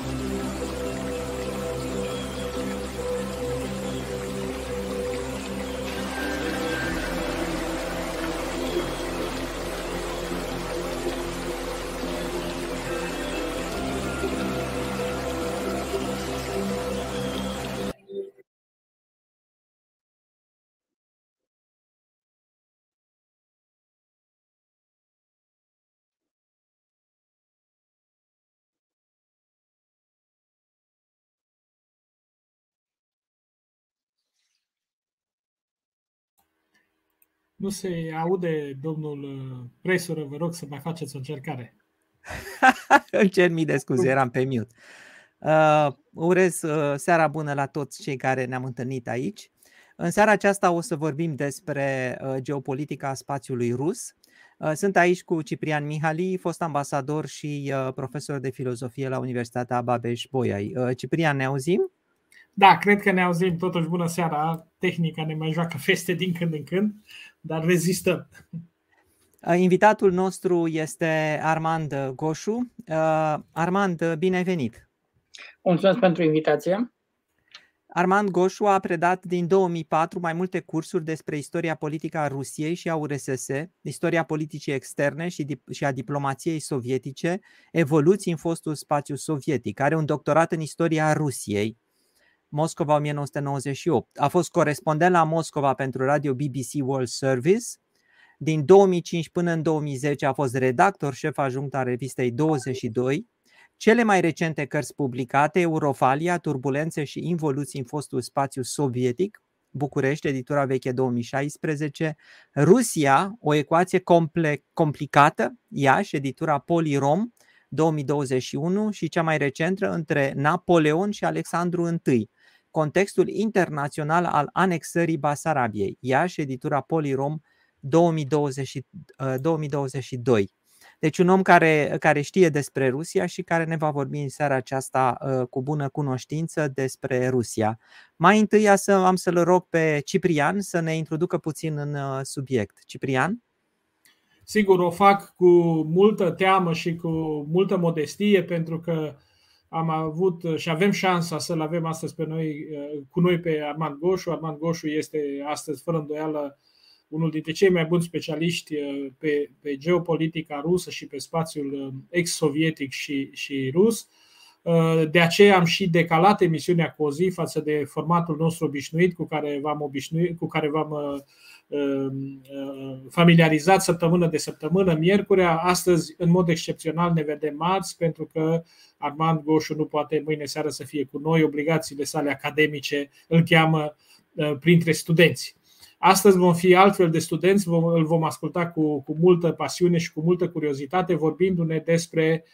Música Nu se aude, domnul uh, presură, vă rog să mai faceți o încercare. Îmi cer mii de scuze, eram pe mute. Uh, urez uh, seara bună la toți cei care ne-am întâlnit aici. În seara aceasta o să vorbim despre uh, geopolitica spațiului rus. Uh, sunt aici cu Ciprian Mihali, fost ambasador și uh, profesor de filozofie la Universitatea Babeș-Bolyai. Uh, Ciprian, ne auzim? Da, cred că ne auzim totuși bună seara. Tehnica ne mai joacă feste din când în când, dar rezistăm. Invitatul nostru este Armand Goșu. Armand, bine ai venit! Mulțumesc pentru invitație! Armand Goșu a predat din 2004 mai multe cursuri despre istoria politică a Rusiei și a URSS, istoria politicii externe și a diplomației sovietice, evoluții în fostul spațiu sovietic. Are un doctorat în istoria Rusiei Moscova 1998. A fost corespondent la Moscova pentru radio BBC World Service. Din 2005 până în 2010 a fost redactor șef ajunct a revistei 22. Cele mai recente cărți publicate, Eurofalia, Turbulențe și Involuții în fostul spațiu sovietic, București, editura veche 2016, Rusia, o ecuație comple- complicată, Iași, editura Polirom 2021 și cea mai recentă între Napoleon și Alexandru I, Contextul internațional al anexării Basarabiei, Iași, editura Polirom 2020, 2022. Uh, deci un om care, care știe despre Rusia și care ne va vorbi în seara aceasta uh, cu bună cunoștință despre Rusia. Mai întâi să, am să-l rog pe Ciprian să ne introducă puțin în uh, subiect. Ciprian? Sigur, o fac cu multă teamă și cu multă modestie pentru că am avut și avem șansa să-l avem astăzi pe noi, cu noi pe Armand Goșu. Armand Goșu este astăzi, fără îndoială, unul dintre cei mai buni specialiști uh, pe, pe geopolitica rusă și pe spațiul uh, ex-sovietic și, și rus. Uh, de aceea am și decalat emisiunea cu o zi față de formatul nostru obișnuit cu care v-am, obișnuit, cu care v-am familiarizat săptămână de săptămână, miercurea. Astăzi, în mod excepțional, ne vedem marți, pentru că Armand Goșu nu poate mâine seară să fie cu noi, obligațiile sale academice îl cheamă printre studenți. Astăzi vom fi altfel de studenți, vom, îl vom asculta cu, cu multă pasiune și cu multă curiozitate, vorbindu-ne despre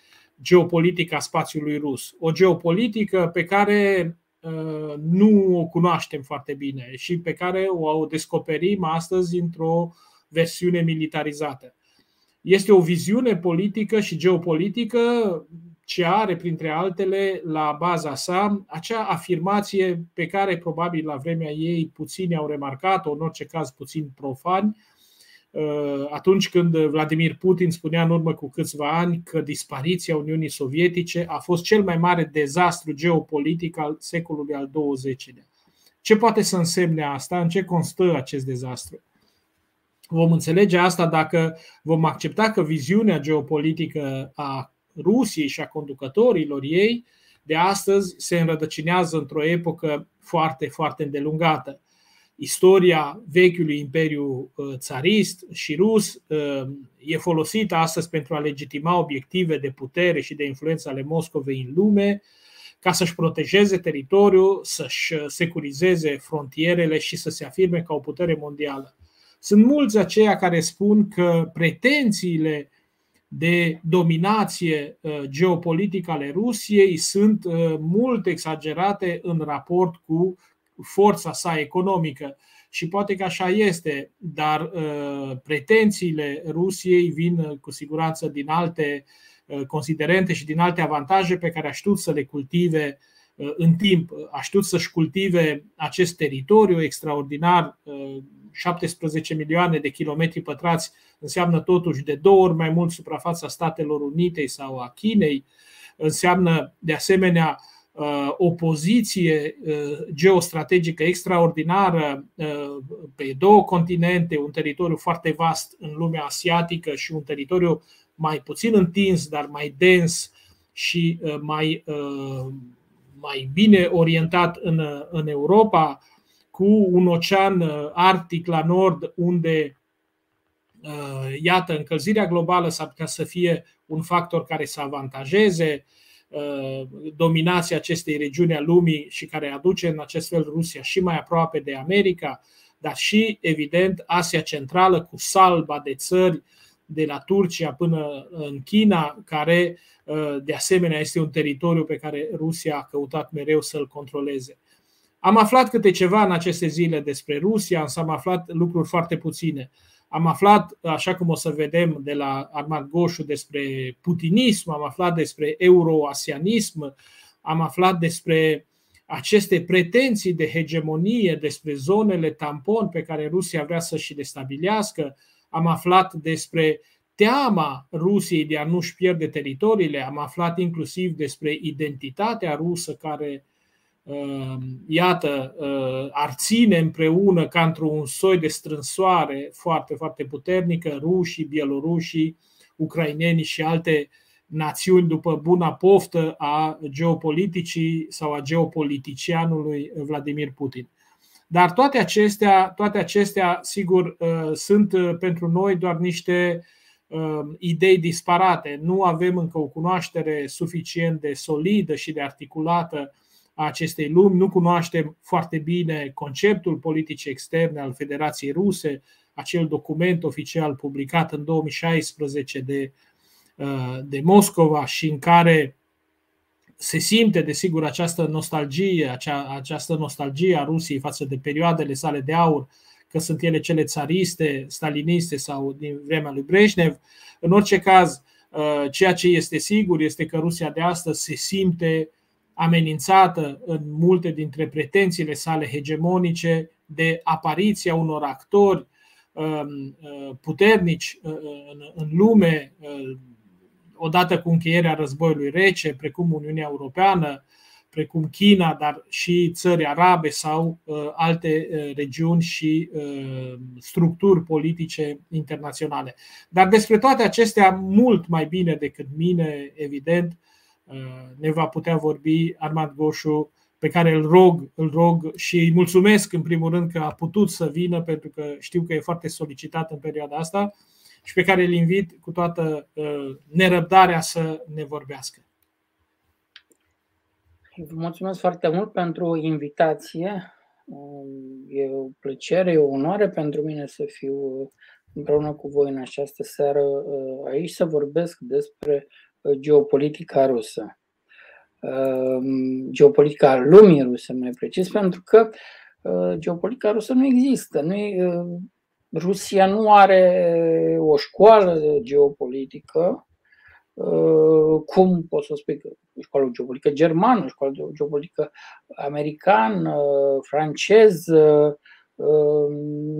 geopolitica spațiului rus. O geopolitică pe care uh, nu o cunoaștem foarte bine și pe care o descoperim astăzi într-o versiune militarizată. Este o viziune politică și geopolitică ce are, printre altele, la baza sa acea afirmație pe care probabil la vremea ei puțini au remarcat-o, în orice caz puțin profani, uh, atunci când Vladimir Putin spunea în urmă cu câțiva ani că dispariția Uniunii Sovietice a fost cel mai mare dezastru geopolitic al secolului al XX-lea. Ce poate să însemne asta? În ce constă acest dezastru? Vom înțelege asta dacă vom accepta că viziunea geopolitică a Rusiei și a conducătorilor ei de astăzi se înrădăcinează într-o epocă foarte, foarte îndelungată. Istoria vechiului imperiu uh, țarist și rus uh, e folosită astăzi pentru a legitima obiective de putere și de influență ale Moscovei în lume, ca să-și protejeze teritoriul, să-și securizeze frontierele și să se afirme ca o putere mondială. Sunt mulți aceia care spun că pretențiile de dominație uh, geopolitică ale Rusiei sunt uh, mult exagerate în raport cu forța sa economică. Și poate că așa este, dar uh, pretențiile Rusiei vin cu siguranță din alte considerente și din alte avantaje pe care a știut să le cultive în timp. A știut să-și cultive acest teritoriu extraordinar 17 milioane de kilometri pătrați înseamnă totuși de două ori mai mult suprafața Statelor Unite sau a Chinei. înseamnă de asemenea o poziție geostrategică extraordinară pe două continente, un teritoriu foarte vast în lumea asiatică și un teritoriu mai puțin întins, dar mai dens și mai, mai bine orientat în, în Europa, cu un ocean arctic la nord, unde Uh, iată, încălzirea globală s-ar putea să fie un factor care să avantajeze. uh, dominația acestei regiuni a lumii și care aduce în acest fel Rusia și mai aproape de America, dar și, evident, Asia Centrală cu salba de țări de la Turcia până în China, care uh, de asemenea este un teritoriu pe care Rusia a căutat mereu să-l controleze. Am aflat câte ceva în aceste zile despre Rusia, însă am aflat lucruri foarte puține. Am aflat, așa cum o să vedem de la Armand Goșu, despre putinism, am aflat despre euroasianism, am aflat despre aceste pretenții de hegemonie, despre zonele tampon pe care Rusia vrea să și le stabilească, am aflat despre teama Rusiei de a nu-și pierde teritoriile, am aflat inclusiv despre identitatea rusă care Ehm, iată, ehm, ar ține împreună ca într-un soi de strânsoare foarte, foarte puternică rușii, bielorușii, ucrainenii și alte națiuni după buna poftă a geopoliticii sau a geopoliticianului Vladimir Putin. Dar toate acestea, toate acestea, sigur, ehm, sunt pentru noi doar niște idei disparate. Nu avem încă o cunoaștere suficient de solidă și de articulată a acestei lumi. Nu cunoaștem foarte bine conceptul politicii externe al Federației Ruse, acel document oficial publicat în 2016 de, uh, de Moscova și în care se simte, desigur, această nostalgie, acea, această nostalgie a Rusiei față de perioadele sale de aur, că sunt ele cele țariste, staliniste sau din vremea lui Brezhnev. În orice caz, uh, ceea ce este sigur este că Rusia de astăzi se simte amenințată în multe dintre pretențiile sale hegemonice de apariția unor actori um, uh, puternici uh, în lume, uh, odată cu încheierea războiului rece, precum Uniunea Europeană, precum China, dar și țări arabe sau alte regiuni și structuri politice internaționale. Dar despre toate acestea, mult mai bine decât mine, evident, Uh, ne va putea vorbi Armand Goșu, pe care îl rog, îl rog și îi mulțumesc în primul rând că a putut să vină, pentru că știu că e foarte solicitat în perioada asta și pe care îl invit cu toată uh, nerăbdarea să ne vorbească. Vă mulțumesc foarte mult pentru invitație. Um, e o plăcere, e o onoare pentru mine să fiu împreună cu voi în această seară uh, aici să vorbesc despre geopolitica rusă, ehm, geopolitica lumii ruse, mai precis, pentru că uh, geopolitica rusă nu există. Nu e, uh, Rusia nu are o școală geopolitică, uh, cum pot să spui că școală geopolitică germană, școală geopolitică americană, franceză,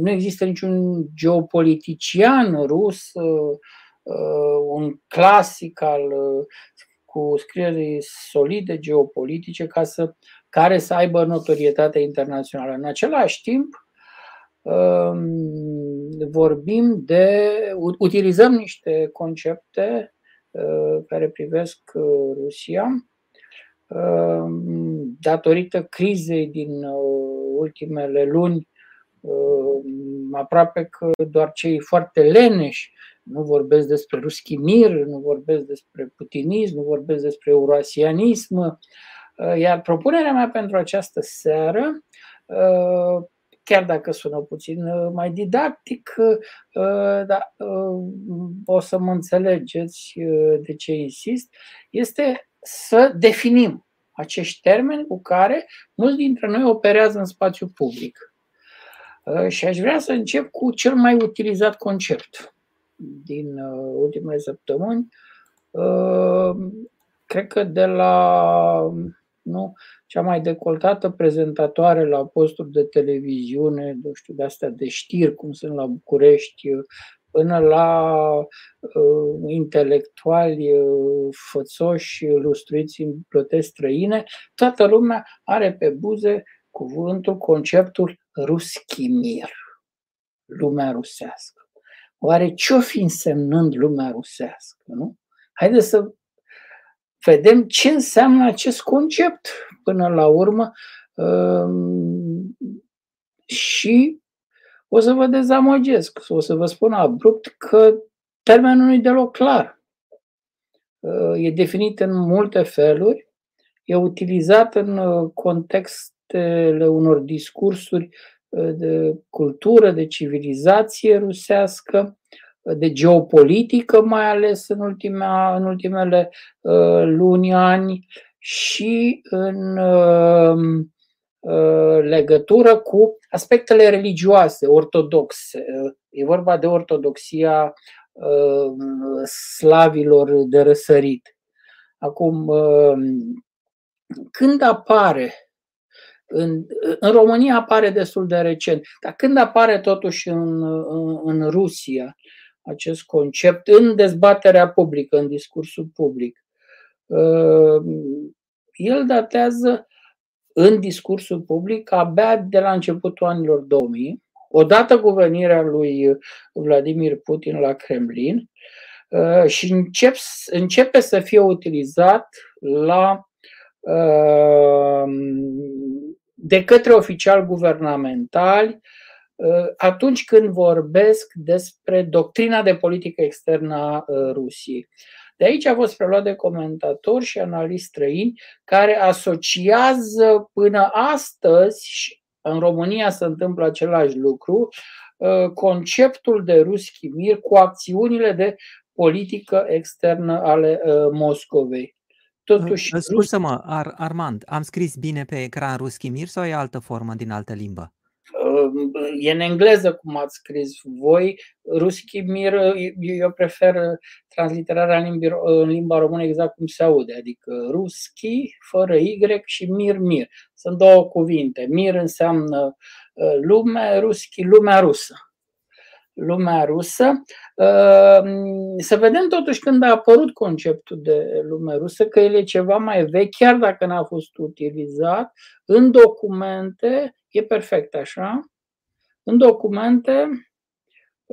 nu există niciun geopolitician rus Uh, un clasic al uh, cu scrieri solide geopolitice ca să, care să aibă notorietate internațională. În același timp, um, vorbim de. utilizăm niște concepte uh, care privesc Rusia um, datorită crizei din ultimele luni, aproape că doar cei foarte leneși nu vorbesc despre ruschi mir, nu vorbesc despre putinism, nu vorbesc despre euroasianism. Uh, iar propunerea mea pentru această seară, uh, chiar dacă sună puțin uh, mai didactic, dar o să mă înțelegeți de ce insist, este să definim acești termeni cu care mulți dintre noi operează în spațiu public. Și aș vrea să încep cu cel mai utilizat concept, din uh, ultimele săptămâni, uh, cred că de la nu, cea mai decoltată prezentatoare la posturi de televiziune, nu știu, de astea de știri, cum sunt la București, până la uh, intelectuali uh, fățoși, lustruiți în plătești străine, toată lumea are pe buze cuvântul, conceptul ruschimir, lumea rusească. Oare ce-o fi însemnând lumea rusească? Nu? Haideți să vedem ce înseamnă acest concept până la urmă um, și o să vă dezamăgesc, o să vă spun abrupt că termenul nu e deloc clar. Uh, e definit în multe feluri, e utilizat în uh, contextele unor discursuri uh, de cultură, de civilizație rusească, de geopolitică, mai ales în, ultimea, în ultimele luni, ani, și în Uh, legătură cu aspectele religioase, ortodoxe. E vorba de ortodoxia uh, slavilor de răsărit. Acum, uh, când apare în, în România apare destul de recent, dar când apare totuși în, în, în Rusia acest concept, în dezbaterea publică, în discursul public, el datează în discursul public abia de la începutul anilor 2000, odată cu venirea lui Vladimir Putin la Kremlin uh, și încep, începe să fie utilizat la uh, de către oficiali guvernamentali uh, atunci când vorbesc despre doctrina de politică externă a Rusiei. De aici a fost preluat de comentatori și analiști străini care asociază până astăzi, și în România se întâmplă același lucru, uh, conceptul de ruschi mir cu acțiunile de politică externă ale uh, Moscovei. Totuși, Scuză-mă, Ar- Armand, am scris bine pe ecran ruschi mir sau e altă formă din altă limbă? e în engleză cum ați scris voi, Ruschi Mir, eu prefer transliterarea în, limbi, în limba română exact cum se aude, adică Ruschi fără Y și Mir Mir. Sunt două cuvinte. Mir înseamnă uh, lume, Ruschi lumea rusă. Lumea rusă. Uh, să vedem totuși când a apărut conceptul de lume rusă, că el e ceva mai vechi, chiar dacă n-a fost utilizat în documente E perfect așa. În documente,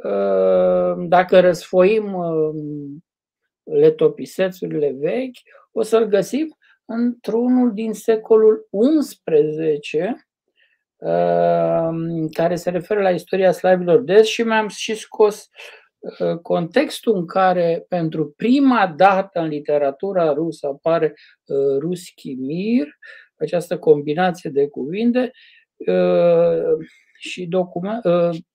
ă, dacă răsfoim ă, letopisețurile vechi, o să-l găsim într-unul din secolul XI, ă, care se referă la istoria slavilor de est și mi-am și scos contextul în care pentru prima dată în literatura rusă apare Ruski Mir, această combinație de cuvinte, și document,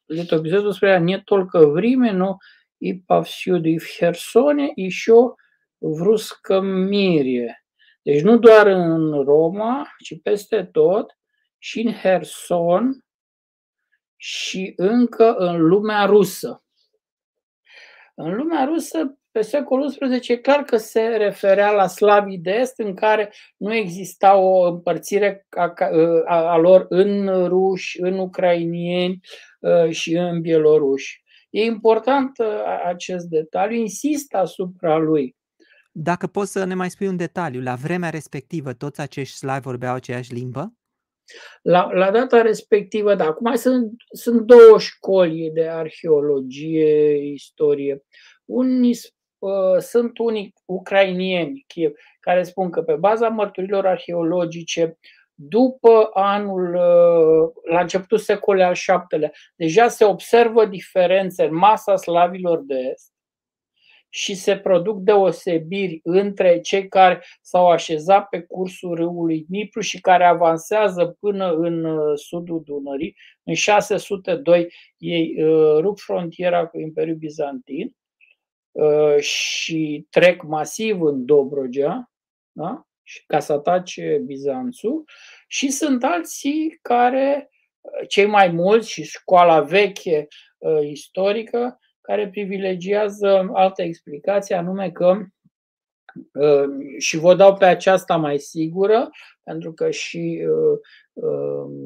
летописецу спря не только временно и повсюду, и в Херсоне, еще в ruscăm mire. Deci nu doar în Roma, ci peste tot, și în Herson și încă în lumea rusă. În lumea rusă pe secolul XI e clar că se referea la slavii de est în care nu exista o împărțire a, a, a lor în ruși, în ucrainieni ă, și în bieloruși. E important ă, acest detaliu, insist asupra lui. Dacă poți să ne mai spui un detaliu, la vremea respectivă toți acești slavi vorbeau aceeași limbă? La, la data respectivă, da. Acum sunt, sunt două școli de arheologie, istorie. Unii sunt unii ucrainieni Kiev, care spun că pe baza mărturilor arheologice, după anul, la începutul secolului al VII-lea, deja se observă diferențe în masa slavilor de est și se produc deosebiri între cei care s-au așezat pe cursul râului Dnipru și care avansează până în sudul Dunării. În 602 ei rup frontiera cu Imperiul Bizantin Uh, și trec masiv în Dobrogea, da? ca să atace Bizanțul, și sunt alții care, uh, cei mai mulți și școala veche uh, istorică, care privilegiază altă explicație, anume că și vă dau pe aceasta mai sigură, pentru că și,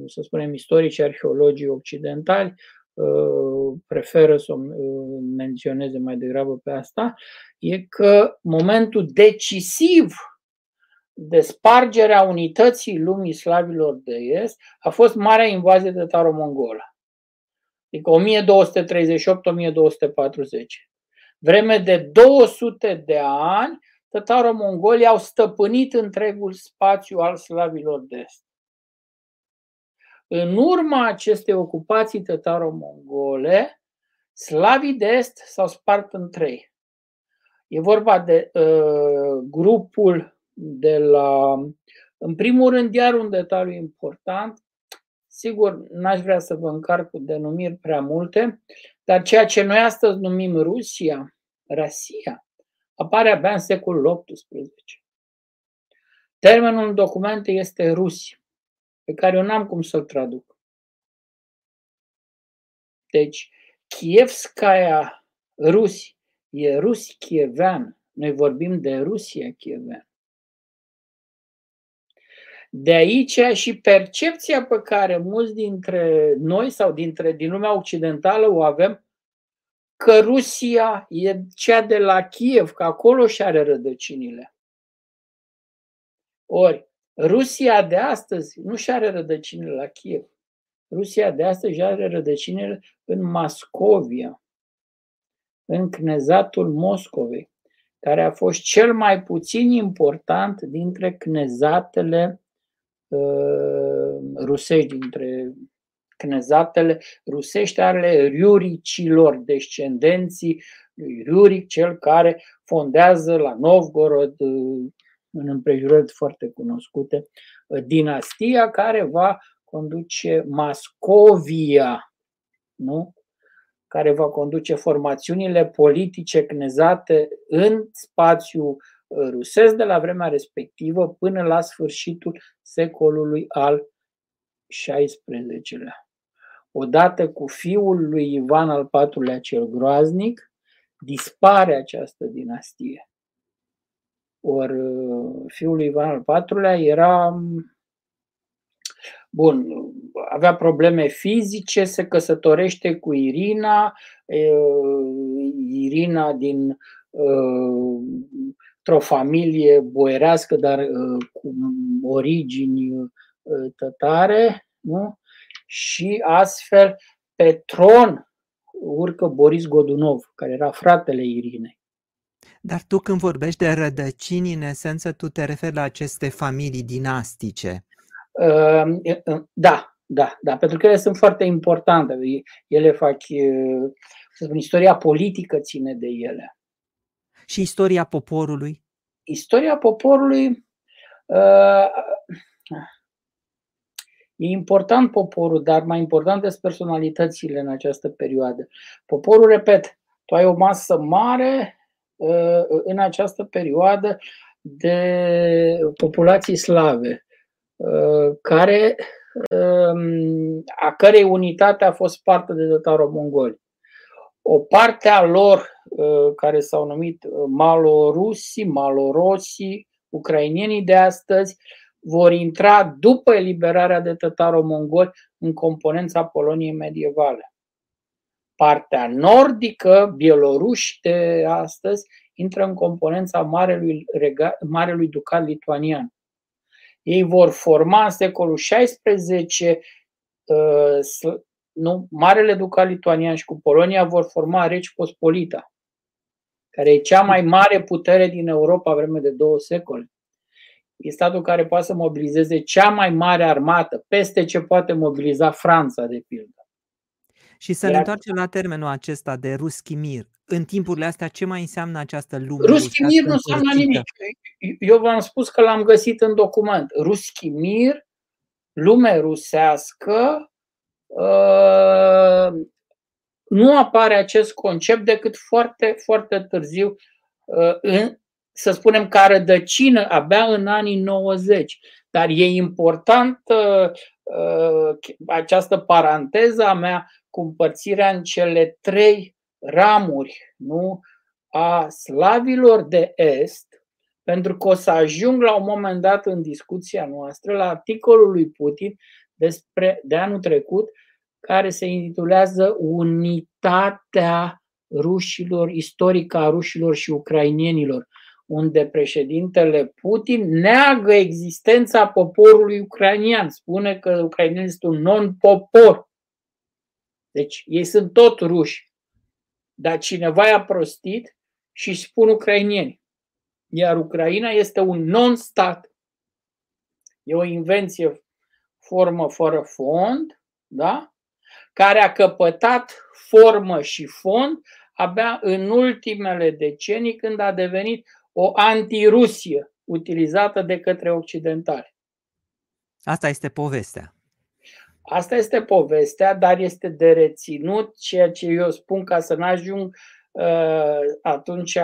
să spunem, istoricii arheologii occidentali preferă să o menționeze mai degrabă pe asta, e că momentul decisiv de spargerea unității lumii slavilor de est a fost marea invazie de taro-mongolă. Adică 1238-1240. Vreme de 200 de ani, tătaro-mongolii au stăpânit întregul spațiu al slavilor de est. În urma acestei ocupații tătaro-mongole, slavii de est s-au spart în trei. E vorba de uh, grupul de la. În primul rând, iar un detaliu important, sigur, n-aș vrea să vă încarc cu denumiri prea multe, dar ceea ce noi astăzi numim Rusia, Rusia, apare abia în secolul XVIII. Termenul în documente este Rusia, pe care eu n-am cum să-l traduc. Deci, Kievskaya Rusi e Rus Kievan. Noi vorbim de Rusia Kievan. De aici și percepția pe care mulți dintre noi sau dintre, din lumea occidentală o avem că Rusia e cea de la Kiev, că acolo și are rădăcinile. Ori, Rusia de astăzi nu și are rădăcinile la Kiev. Rusia de astăzi are rădăcinile în Mascovia, în Cnezatul Moscovei, care a fost cel mai puțin important dintre cnezatele uh, rusești, dintre cnezatele rusești ale Riuricilor, descendenții lui Riuric, cel care fondează la Novgorod, în împrejurări foarte cunoscute, dinastia care va conduce Mascovia, nu? care va conduce formațiunile politice cnezate în spațiu rusesc de la vremea respectivă până la sfârșitul secolului al XVI-lea odată cu fiul lui Ivan al IV-lea cel groaznic, dispare această dinastie. Ori uh, fiul lui Ivan al IV-lea era bun, avea probleme fizice, se căsătorește cu Irina, Irina din uh, o familie boierească, dar uh, cu origini tătare, nu? și astfel pe tron urcă Boris Godunov, care era fratele Irinei. Dar tu când vorbești de rădăcini, în esență, tu te referi la aceste familii dinastice. Ehm, da, da, da, pentru că ele sunt foarte importante. Ele fac, să spun, istoria politică ține de ele. Și istoria poporului? Istoria poporului, E important poporul, dar mai important sunt personalitățile în această perioadă. Poporul, repet, tu ai o masă mare uh, în această perioadă de populații slave, uh, care, um, a cărei unitate a fost parte de tătaro-mongoli. O parte a lor, uh, care s-au numit malorusii, malorosii, ucrainienii de astăzi, vor intra după eliberarea de tătaro-mongoli în componența Poloniei medievale. Partea nordică, bieloruși de astăzi, intră în componența Marelui, Rega, Marelui Ducat lituanian. Ei vor forma în secolul XVI uh, nu, Marele Ducat lituanian și cu Polonia vor forma Reci Pospolita, care e cea mai mare putere din Europa vreme de două secole. E statul care poate să mobilizeze cea mai mare armată, peste ce poate mobiliza Franța, de pildă. Și să Iar... ne întoarcem la termenul acesta de Ruschimir. În timpurile astea, ce mai înseamnă această lume? Ruschimir nu înseamnă nimic. Eu v-am spus că l-am găsit în document. Ruschimir, lume rusească, uh, nu apare acest concept decât foarte, foarte târziu uh, în, să spunem, ca rădăcină abia în anii 90. Dar e important uh, uh, această paranteză a mea cu împărțirea în cele trei ramuri nu? a slavilor de est, pentru că o să ajung la un moment dat în discuția noastră la articolul lui Putin despre, de anul trecut care se intitulează Unitatea rușilor, istorica rușilor și ucrainienilor, unde președintele Putin neagă existența poporului ucrainian, spune că ucrainienii sunt un non-popor. Deci ei sunt tot ruși. Dar cineva i-a prostit și spun ucrainieni. Iar Ucraina este un non-stat. E o invenție formă fără fond, da? care a căpătat formă și fond abia în ultimele decenii când a devenit o antirusie utilizată de către occidentali. Asta este povestea. Asta este povestea, dar este de reținut ceea ce eu spun ca să nu ajung uh, atunci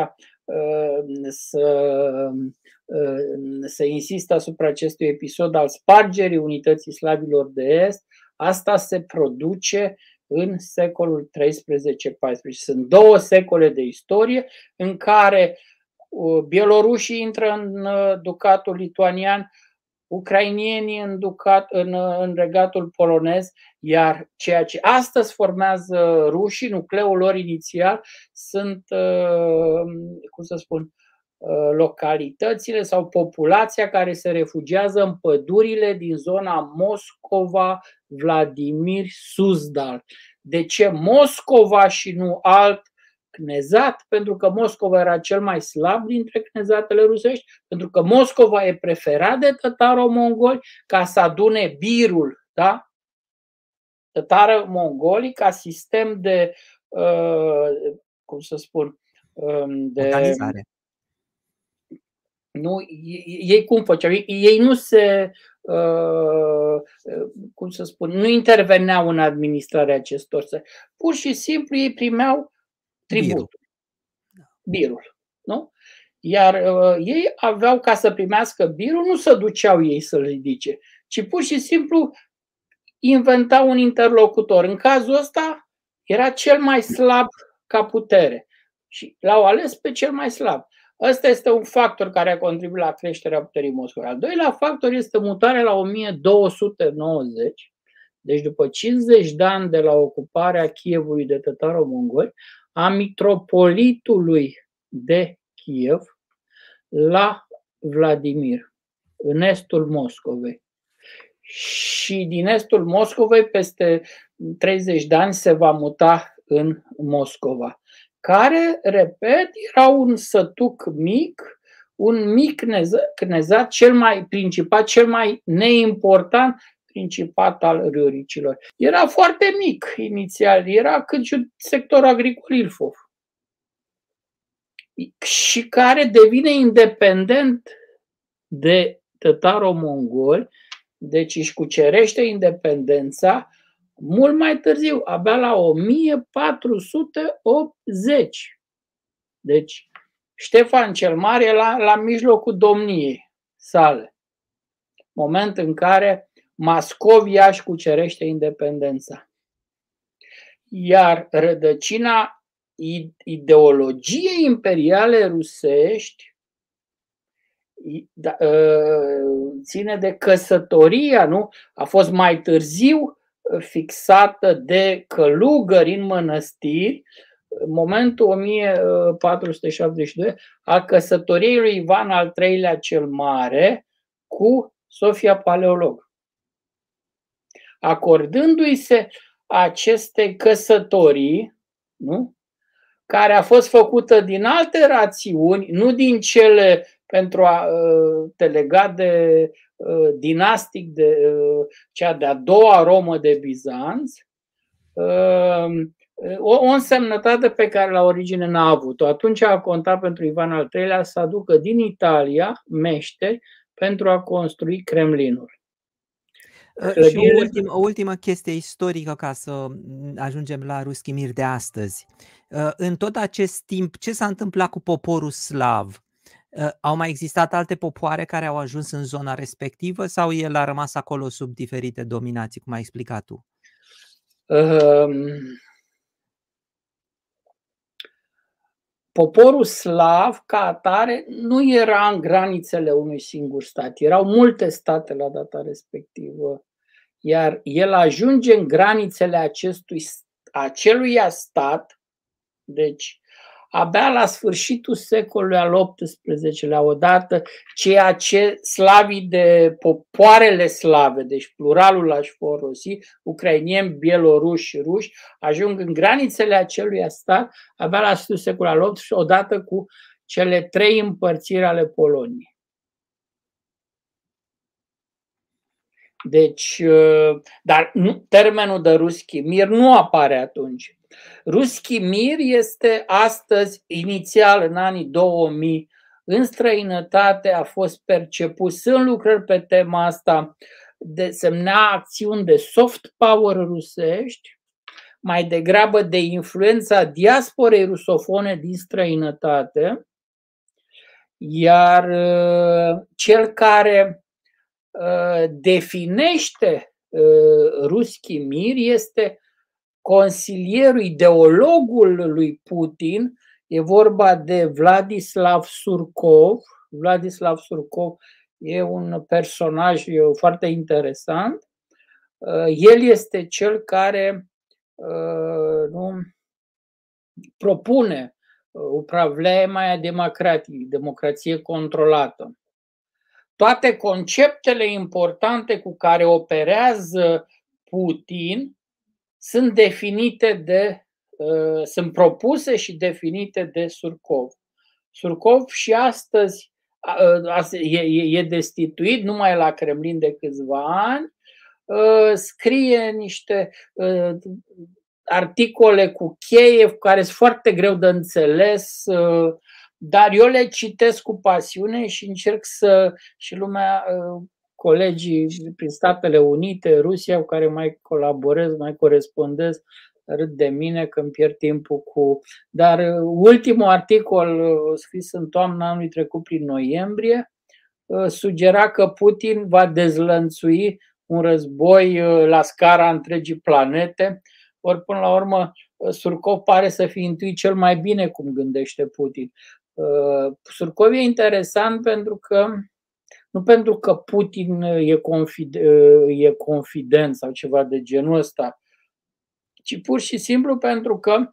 uh, să, uh, să insist asupra acestui episod al spargerii unității slavilor de est. Asta se produce în secolul 13-14. Sunt două secole de istorie în care bielorușii intră în uh, ducatul lituanian, ucrainienii în, ducat, în, uh, în regatul polonez, iar ceea ce astăzi formează rușii, nucleul lor inițial, sunt, uh, cum să spun, localitățile sau populația care se refugiază în pădurile din zona Moscova, Vladimir, Suzdal. De ce Moscova și nu alt cnezat, pentru că Moscova era cel mai slab dintre cnezatele rusești, pentru că Moscova e preferat de tătaro-mongoli ca să adune birul, da? Tătară-mongolii ca sistem de, uh, cum să spun, um, de... Organizare. Nu, ei cum făceau? Ei nu se, uh, cum să spun, nu interveneau în administrarea acestor țări. Pur și simplu ei primeau tributul, birul. Nu? Iar uh, ei aveau ca să primească birul, nu se duceau ei să-l ridice, ci pur și simplu inventau un interlocutor. În cazul ăsta era cel mai slab ca putere și l-au ales pe cel mai slab. Ăsta este un factor care a contribuit la creșterea puterii Moscovei. Al doilea factor este mutarea la 1290, deci după 50 de ani de la ocuparea Chievului de tătaro-mongoli, a mitropolitului de Kiev la Vladimir, în estul Moscovei. Și din estul Moscovei, peste 30 de ani, se va muta în Moscova, care, repet, era un sătuc mic, un mic cnezat, cel mai principal, cel mai neimportant principat al râuricilor. Era foarte mic inițial, era cât și sector agricol Ilfov și care devine independent de tătaro-mongoli, deci își cucerește independența mult mai târziu, abia la 1480. Deci Ștefan cel Mare la, la mijlocul domniei sale. Moment în care Mascovia își cucerește independența. Iar rădăcina ideologiei imperiale rusești da, ă, ține de căsătoria, nu? A fost mai târziu fixată de călugări în mănăstiri, în momentul 1472 a căsătoriei lui Ivan al III-lea cel Mare cu Sofia Paleolog acordându-i se aceste căsătorii, nu? care a fost făcută din alte rațiuni, nu din cele pentru a uh, te lega de uh, dinastic de uh, cea de-a doua Romă de Bizanț, uh, o, o însemnătate pe care la origine n-a avut-o. Atunci a contat pentru Ivan al III-lea să aducă din Italia meșteri pentru a construi Kremlinul. Uh, și o ultimă, o ultimă chestie istorică ca să ajungem la Ruschimir de astăzi. Uh, în tot acest timp, ce s-a întâmplat cu poporul slav? Uh, au mai existat alte popoare care au ajuns în zona respectivă sau el a rămas acolo sub diferite dominații, cum ai explicat tu? Um, poporul slav, ca atare, nu era în granițele unui singur stat. Erau multe state la data respectivă iar el ajunge în granițele acestui, acelui stat, deci abia la sfârșitul secolului al XVIII-lea, odată ceea ce slavii de popoarele slave, deci pluralul aș folosi, ucrainieni, bieloruși, ruși, ajung în granițele acelui stat abia la sfârșitul secolului al XVIII, odată cu cele trei împărțiri ale Poloniei. Deci, dar nu, termenul de ruschi mir nu apare atunci. Ruschi Mir este astăzi, inițial în anii 2000, în străinătate a fost perceput, sunt lucrări pe tema asta, de semna acțiuni de soft power rusești, mai degrabă de influența diasporei rusofone din străinătate, iar uh, cel care uh, definește uh, Ruschi Mir este consilierul, ideologul lui Putin, e vorba de Vladislav Surkov. Vladislav Surkov e un personaj foarte interesant. Uh, el este cel care uh, nu, propune upravlenia democratic, democrație controlată. Toate conceptele importante cu care operează Putin sunt definite de, uh, sunt propuse și definite de Surcov. Surcov și astăzi uh, e, e destituit numai la Kremlin de câțiva ani, uh, scrie niște articole cu cheie care sunt foarte greu de înțeles, dar eu le citesc cu pasiune și încerc să și lumea colegii prin Statele Unite, Rusia, cu care mai colaborez, mai corespondez, râd de mine că îmi pierd timpul cu... Dar uh, ultimul articol uh, scris în toamna anului trecut prin noiembrie uh, sugera că Putin va dezlănțui un război la scara întregii planete, ori până la urmă Surcov pare să fie intuit cel mai bine cum gândește Putin. Surcov e interesant pentru că nu pentru că Putin e, confid, e confident sau ceva de genul ăsta, ci pur și simplu pentru că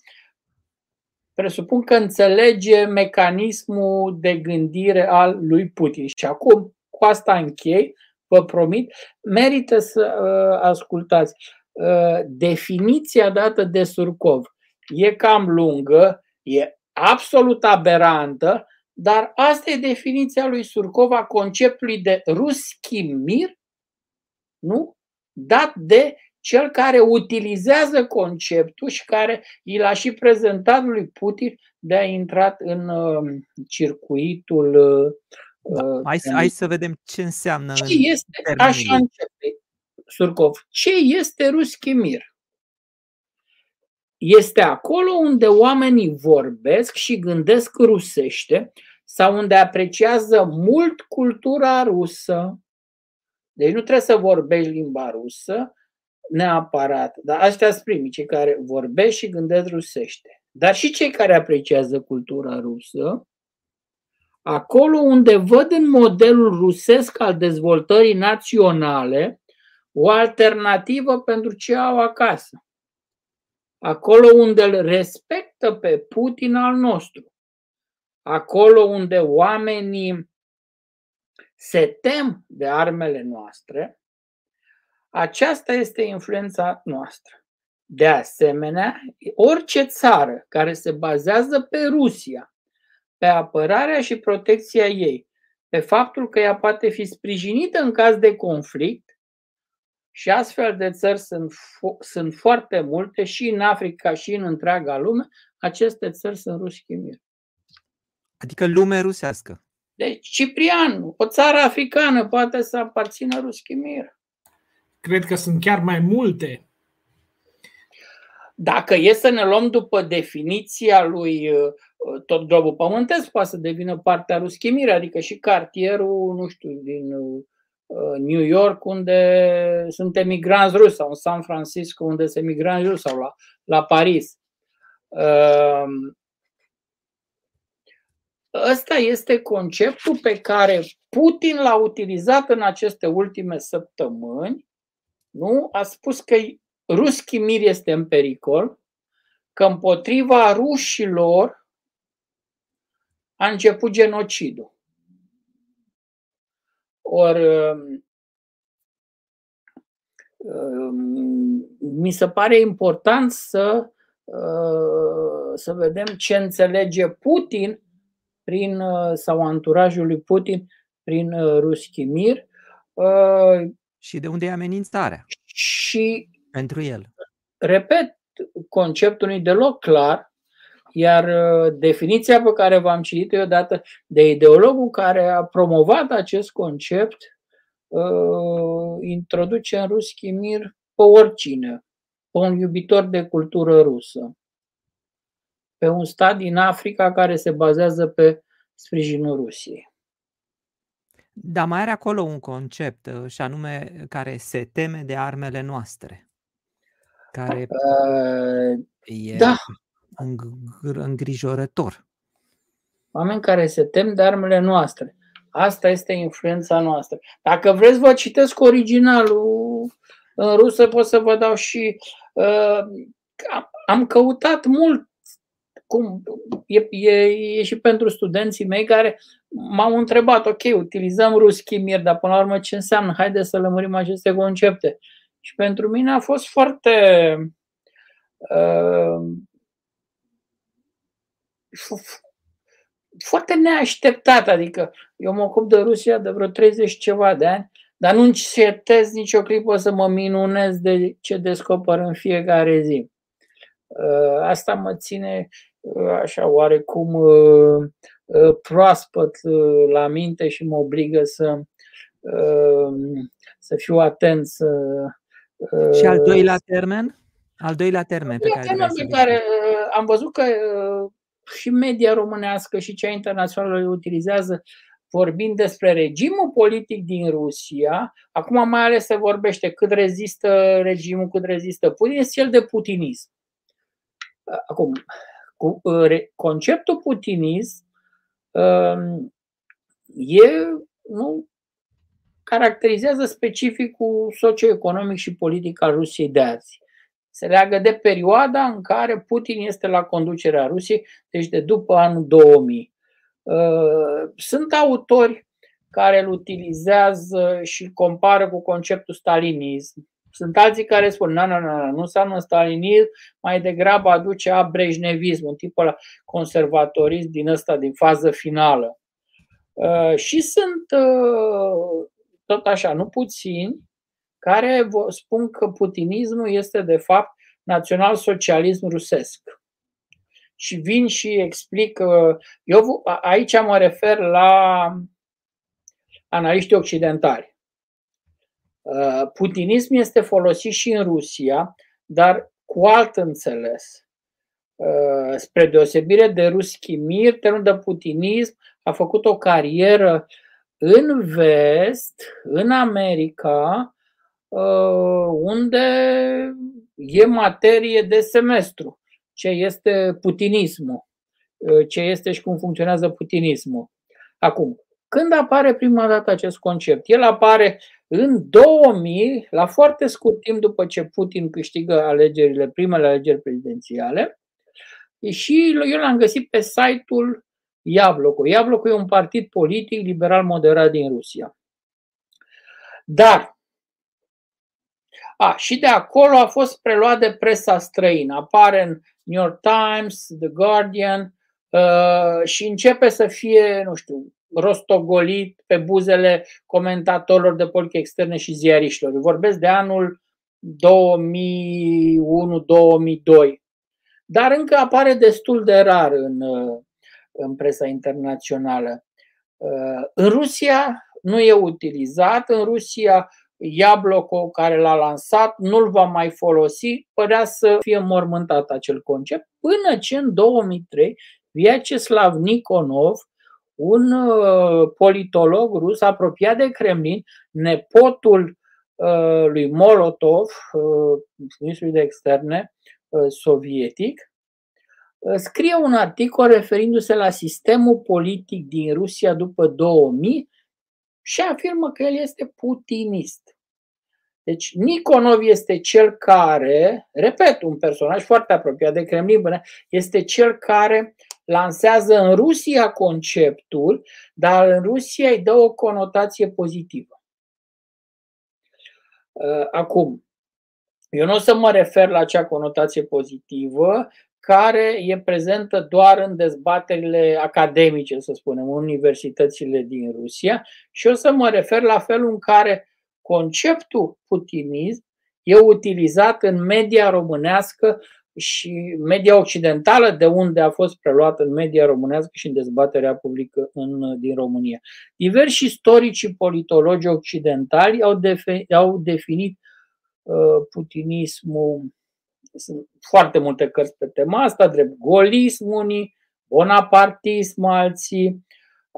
presupun că înțelege mecanismul de gândire al lui Putin. Și acum, cu asta închei, vă promit, merită să uh, ascultați. Uh, definiția dată de Surcov e cam lungă, e absolut aberantă, dar asta e definiția lui Surcov a conceptului de ruski mir, nu? dat de cel care utilizează conceptul și care i l-a și prezentat lui Putin de a intrat în uh, circuitul. Uh, da, hai, hai să vedem ce înseamnă. Ce este, așa începe Surcov, ce este ruski mir? Este acolo unde oamenii vorbesc și gândesc rusește sau unde apreciază mult cultura rusă. Deci nu trebuie să vorbești limba rusă neapărat, dar astea sunt primii, cei care vorbesc și gândesc rusește. Dar și cei care apreciază cultura rusă, acolo unde văd în modelul rusesc al dezvoltării naționale o alternativă pentru ce au acasă acolo unde îl respectă pe Putin al nostru, acolo unde oamenii se tem de armele noastre, aceasta este influența noastră. De asemenea, orice țară care se bazează pe Rusia, pe apărarea și protecția ei, pe faptul că ea poate fi sprijinită în caz de conflict, și astfel de țări sunt, sunt foarte multe și în Africa și în întreaga lume. Aceste țări sunt ruschimir. Adică lume rusească. Deci Ciprian, o țară africană poate să aparțină ruschimir. Cred că sunt chiar mai multe. Dacă e să ne luăm după definiția lui uh, tot globul pământesc poate să devină partea ruschimir, adică și cartierul, nu știu, din uh, Uh, New York, unde sunt emigranți ruși, sau în San Francisco, unde sunt emigranți ruși, sau la, la Paris. Uh, ăsta este conceptul pe care Putin l-a utilizat în aceste ultime săptămâni Nu? A spus că Ruschi Mir este în pericol, că împotriva rușilor a început genocidul. Ori um, um, mi se pare important să, uh, să vedem ce înțelege Putin prin, uh, sau anturajul lui Putin prin uh, Ruschi Mir. Și de unde e amenințarea? Și pentru el. Repet, conceptul nu e deloc clar, iar uh, definiția pe care v-am citit-o odată de ideologul care a promovat acest concept uh, introduce în ruschi mir pe oricine, pe un iubitor de cultură rusă, pe un stat din Africa care se bazează pe sprijinul Rusiei. Dar mai are acolo un concept, uh, și anume care se teme de armele noastre care uh, e da. Îngrijorător. Oameni care se tem de armele noastre. Asta este influența noastră. Dacă vreți, vă citesc originalul în rusă, pot să vă dau și. Uh, am căutat mult cum e, e, e și pentru studenții mei care m-au întrebat, ok, utilizăm ruschi mir, dar până la urmă ce înseamnă? Haideți să lămurim aceste concepte. Și pentru mine a fost foarte uh, foarte neașteptat. Adică eu mă ocup de Rusia de vreo 30 ceva de ani, dar nu încetez nicio clipă să mă minunez de ce descoper în fiecare zi. Uh, asta mă ține uh, așa oarecum uh, proaspăt la minte și mă obligă să, să fiu atent, să, și al doilea termen? Al doilea termen pe care, termen pe care uh, am văzut că uh, și media românească și cea internațională îl utilizează vorbind despre regimul politic din Rusia, acum mai ales se vorbește cât rezistă regimul, cât rezistă Putin, este cel de putinism. Uh, acum, cu, conceptul putinism um, e nu, caracterizează specificul socioeconomic și politic al Rusiei de azi. Se leagă de perioada în care Putin este la conducerea Rusiei, deci de după anul 2000. Uh, sunt autori care îl utilizează și compară cu conceptul stalinism. Sunt alții care spun, nu, nu, nu, nu înseamnă stalinism, mai degrabă aduce a brejnevism, un tip ăla conservatorism din ăsta, din fază finală. Uh, și sunt uh, tot așa, nu puțini, care spun că putinismul este de fapt național-socialism rusesc. Și vin și explic, eu aici mă refer la analiștii occidentali. Uh, putinism este folosit și în Rusia, dar cu alt înțeles. Uh, spre deosebire de Ruschi Mir, termenul de putinism a făcut o carieră în vest, în America, uh, unde e materie de semestru, ce este putinismul, uh, ce este și cum funcționează putinismul. Acum, când apare prima dată acest concept? El apare în 2000, la foarte scurt timp după ce Putin câștigă alegerile, primele alegeri prezidențiale, și eu l-am găsit pe site-ul Iablocul. Iablocul e un partid politic liberal moderat din Rusia. Dar, a, și de acolo a fost preluat de presa străină. Apare în New York Times, The Guardian uh, și începe să fie, nu știu, rostogolit pe buzele comentatorilor de politică externe și ziariștilor. Vorbesc de anul 2001-2002. Dar încă apare destul de rar în, uh, în presa internațională. Uh, în Rusia nu e utilizat, în Rusia Iablocul care l-a lansat nu-l va mai folosi, părea să fie mormântat acel concept, până ce în 2003 Vyacheslav Nikonov, un uh, politolog rus apropiat de Kremlin, nepotul uh, lui Molotov, ministrul de externe sovietic, scrie un articol referindu-se la sistemul politic din Rusia după 2000 și afirmă că el este putinist. Deci Niconov este cel care, repet, un personaj foarte apropiat de Kremlin, este cel care lansează în Rusia conceptul, dar în Rusia îi dă o conotație pozitivă. Uh, acum, eu nu o să mă refer la acea conotație pozitivă care e prezentă doar în dezbaterile academice, să spunem, universitățile din Rusia și o să mă refer la felul în care conceptul putinism e utilizat în media românească și media occidentală, de unde a fost preluat în media românească și în dezbaterea publică în, din România. Diversi istorici și politologi occidentali au, defi, au definit uh, putinismul, sunt foarte multe cărți pe tema asta, drept golism unii, bonapartism alții,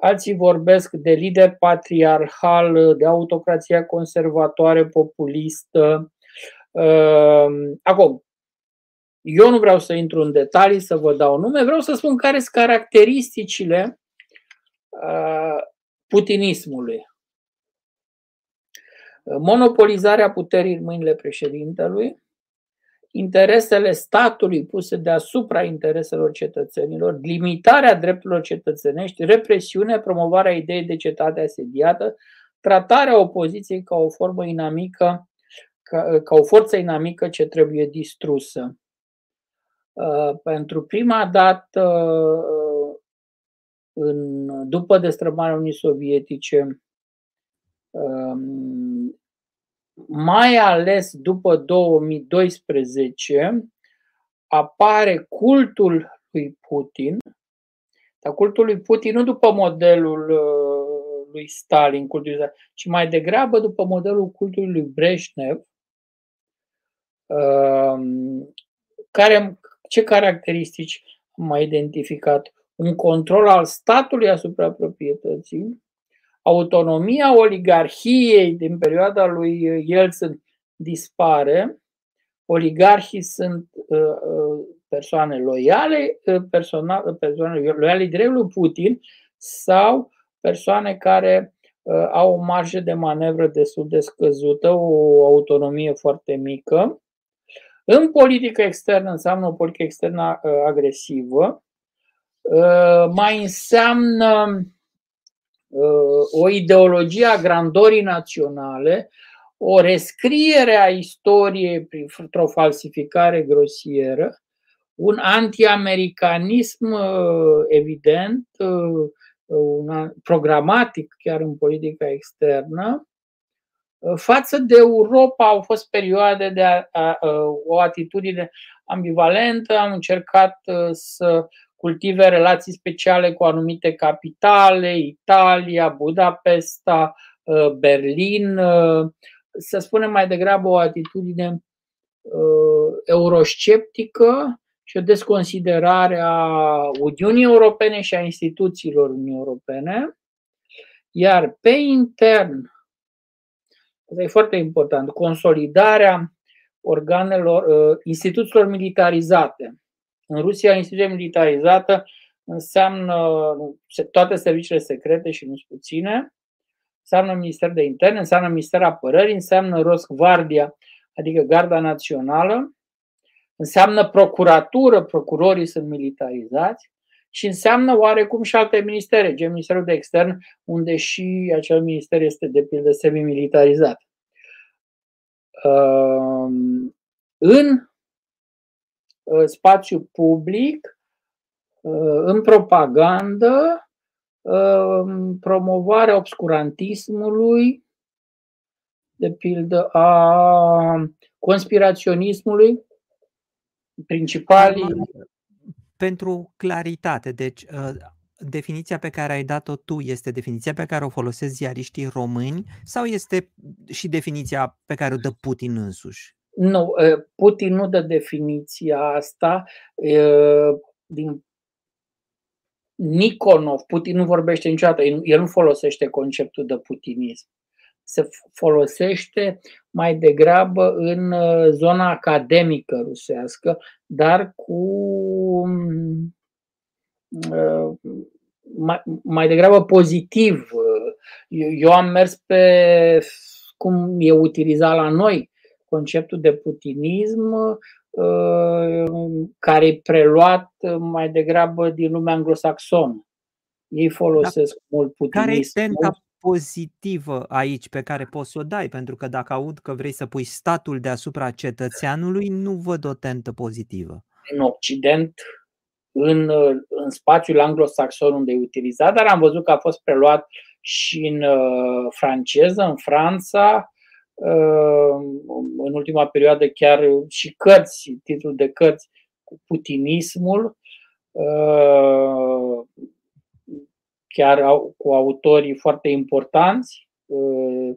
alții vorbesc de lider patriarhal, de autocrația conservatoare populistă. Uh, acum, eu nu vreau să intru în detalii, să vă dau nume, vreau să spun care sunt caracteristicile uh, putinismului. Monopolizarea puterii în mâinile președintelui, interesele statului puse deasupra intereselor cetățenilor, limitarea drepturilor cetățenești, represiune, promovarea ideii de cetate asediată, tratarea opoziției ca o formă inamică, ca, ca o forță inamică ce trebuie distrusă. Uh, pentru prima dată, uh, în, după destrămarea Unii Sovietice, um, mai ales după 2012, apare cultul lui Putin, dar cultul lui Putin nu după modelul uh, lui Stalin, cultul, ci mai degrabă după modelul cultului lui Brezhnev, um, care ce caracteristici am mai identificat? Un control al statului asupra proprietății, autonomia oligarhiei din perioada lui Yeltsin dispare, oligarhii sunt uh, uh, persoane loiale, uh, persoane loiale direct lui Putin sau persoane care au o marjă de manevră destul de scăzută, o autonomie foarte mică. În politică externă înseamnă o politică externă uh, agresivă, uh, mai înseamnă uh, o ideologie a grandorii naționale, o rescriere a istoriei printr-o falsificare grosieră, un antiamericanism evident, un programatic chiar în politica externă, Față de Europa au fost perioade de a, a, a, o atitudine ambivalentă, am încercat uh, să cultive relații speciale cu anumite capitale, Italia, Budapesta, uh, Berlin, uh, să spunem mai degrabă o atitudine eurosceptică și o desconsiderare a Uniunii Europene și a instituțiilor Uniunii Europene. Iar pe intern, Asta e foarte important. Consolidarea organelor, uh, instituțiilor militarizate. În Rusia, instituție militarizată înseamnă toate serviciile secrete și nu puține, înseamnă Ministerul de Interne, înseamnă Ministerul Apărării, înseamnă Rosgvardia, adică Garda Națională, înseamnă procuratură, procurorii sunt militarizați, și înseamnă oarecum și alte ministere, gen Ministerul de Extern, unde și acel minister este de pildă semi-militarizat. Ehm, în uh, spațiu public, uh, în propagandă, ehm, promovarea obscurantismului, de pildă a conspiraționismului, principalii pentru claritate, deci uh, definiția pe care ai dat-o tu este definiția pe care o folosesc ziariștii români sau este și definiția pe care o dă Putin însuși? Nu, uh, Putin nu dă definiția asta. Uh, din Nikonov, Putin nu vorbește niciodată, el nu folosește conceptul de putinism se folosește mai degrabă în uh, zona academică rusească, dar cu uh, mai, degrabă pozitiv. Eu am mers pe cum e utilizat la noi conceptul de putinism, care e preluat mai degrabă din lumea anglosaxonă. Ei folosesc da. mult putinism. Care e tenta pozitivă aici pe care poți să o dai? Pentru că dacă aud că vrei să pui statul deasupra cetățeanului, nu văd o tentă pozitivă. În Occident, în, în spațiul anglosaxon unde e utilizat, dar am văzut că a fost preluat și în uh, franceză, în Franța, uh, în ultima perioadă chiar și cărți, titlul de cărți cu putinismul, uh, chiar cu autorii foarte importanți, uh,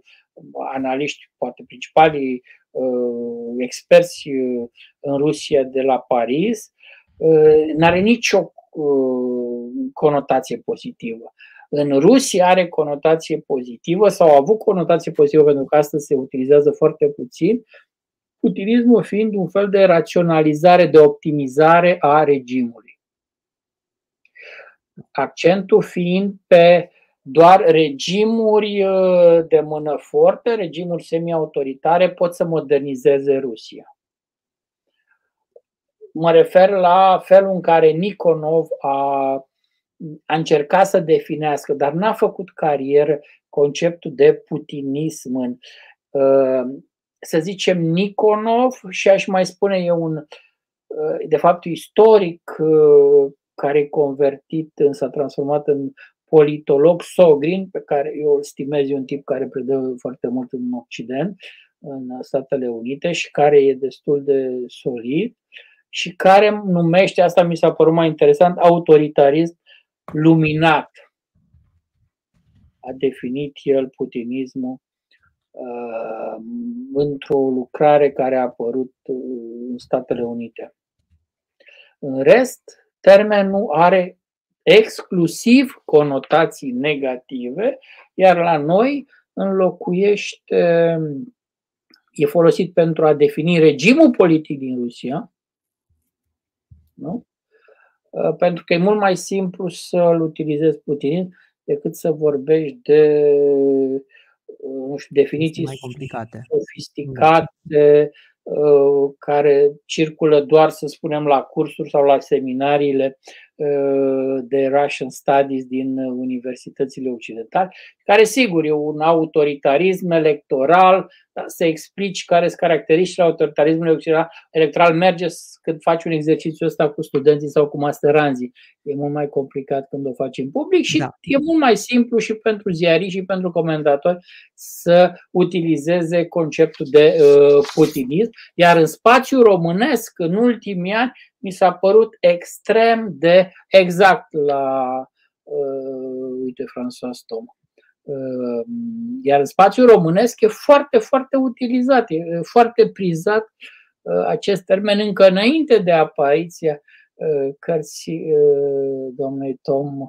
analiști, poate principalii uh, experți uh, în Rusia de la Paris, n-are nicio conotație pozitivă. În Rusia are conotație pozitivă sau a avut conotație pozitivă pentru că astăzi se utilizează foarte puțin, utilismul fiind un fel de raționalizare, de optimizare a regimului accentul fiind pe doar regimuri uh, de mână forte, regimuri semi-autoritare pot să modernizeze Rusia. Mă refer la felul în care Nikonov a, a încercat să definească, dar n-a făcut carieră conceptul de putinism în, uh, să zicem, Nikonov și aș mai spune eu un, uh, de fapt, istoric care e convertit, s-a transformat în politolog Sogrin, pe care eu îl stimez, e un tip care predă foarte mult în Occident, în Statele Unite și care e destul de solid și care numește, asta mi s-a părut mai interesant, autoritarism luminat. A definit el putinismul uh, într-o lucrare care a apărut în Statele Unite. În rest, termenul are exclusiv conotații negative, iar la noi înlocuiește, e folosit pentru a defini regimul politic din Rusia, nu? Uh, pentru că e mult mai simplu să-l utilizezi Putin decât să vorbești de uh, nu știu, definiții mai complicate. sofisticate, Uh, care circulă doar, să spunem, la cursuri sau la seminariile uh, de Russian Studies din universitățile occidentale, care, sigur, e un autoritarism electoral, să explici care sunt caracteristicile autoritarismului electoral, merge când faci un exercițiu ăsta cu studenții sau cu masteranzii. E mult mai complicat când o faci în public și da. e mult mai simplu și pentru ziariști și pentru comentatori să utilizeze conceptul de uh, putinism. Iar în spațiul românesc, în ultimii ani, mi s-a părut extrem de exact la, uh, uite, François Toma. Uh, iar în spațiul românesc e foarte, foarte utilizat, e foarte prizat uh, acest termen încă înainte de apariția uh, cărții domnului Tom,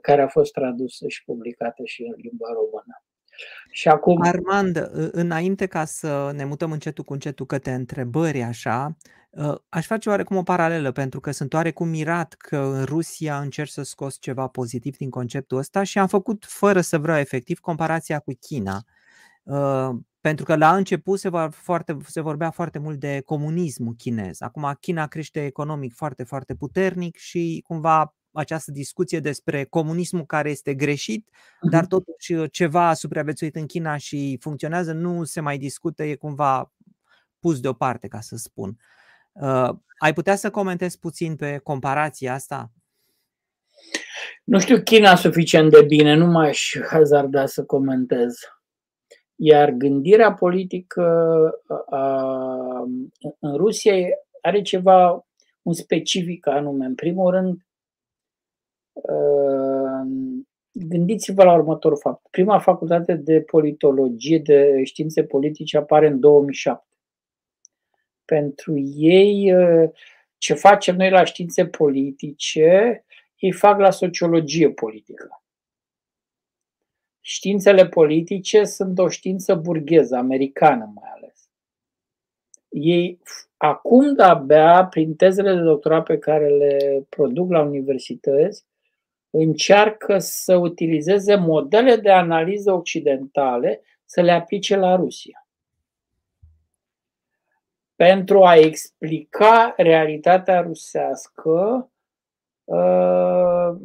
care a fost tradusă și publicată și în limba română. Și acum... Armand, înainte ca să ne mutăm încetul cu încetul către întrebări așa, ă, aș face oarecum o paralelă, pentru că sunt oarecum mirat că în Rusia încerc să scos ceva pozitiv din conceptul ăsta și am făcut, fără să vreau efectiv, comparația cu China. Ă, pentru că la început se, va foarte, se vorbea foarte mult de comunismul chinez. Acum China crește economic foarte, foarte puternic și cumva această discuție despre comunismul care este greșit, dar mhm. totuși uh, ceva a supraviețuit în China și funcționează, nu se mai discută, e cumva pus deoparte, ca să spun. Uh, ai putea să comentezi puțin pe comparația asta? Nu știu China suficient de bine, nu mai aș hazarda să comentez. Iar gândirea politică a, în Rusia are ceva, un specific anume. În primul rând, Ehm, gândiți-vă la următorul fapt. Prima facultate de politologie, de științe politice apare în 2007. Pentru ei, ce facem noi la științe politice, ei fac la sociologie politică. Științele politice sunt o știință burgheză, americană mai ales. Ei acum de-abia, prin tezele de doctorat pe care le produc la universități, încearcă să utilizeze modele de analiză occidentale să le aplice la Rusia. Pentru a explica realitatea rusească, uh,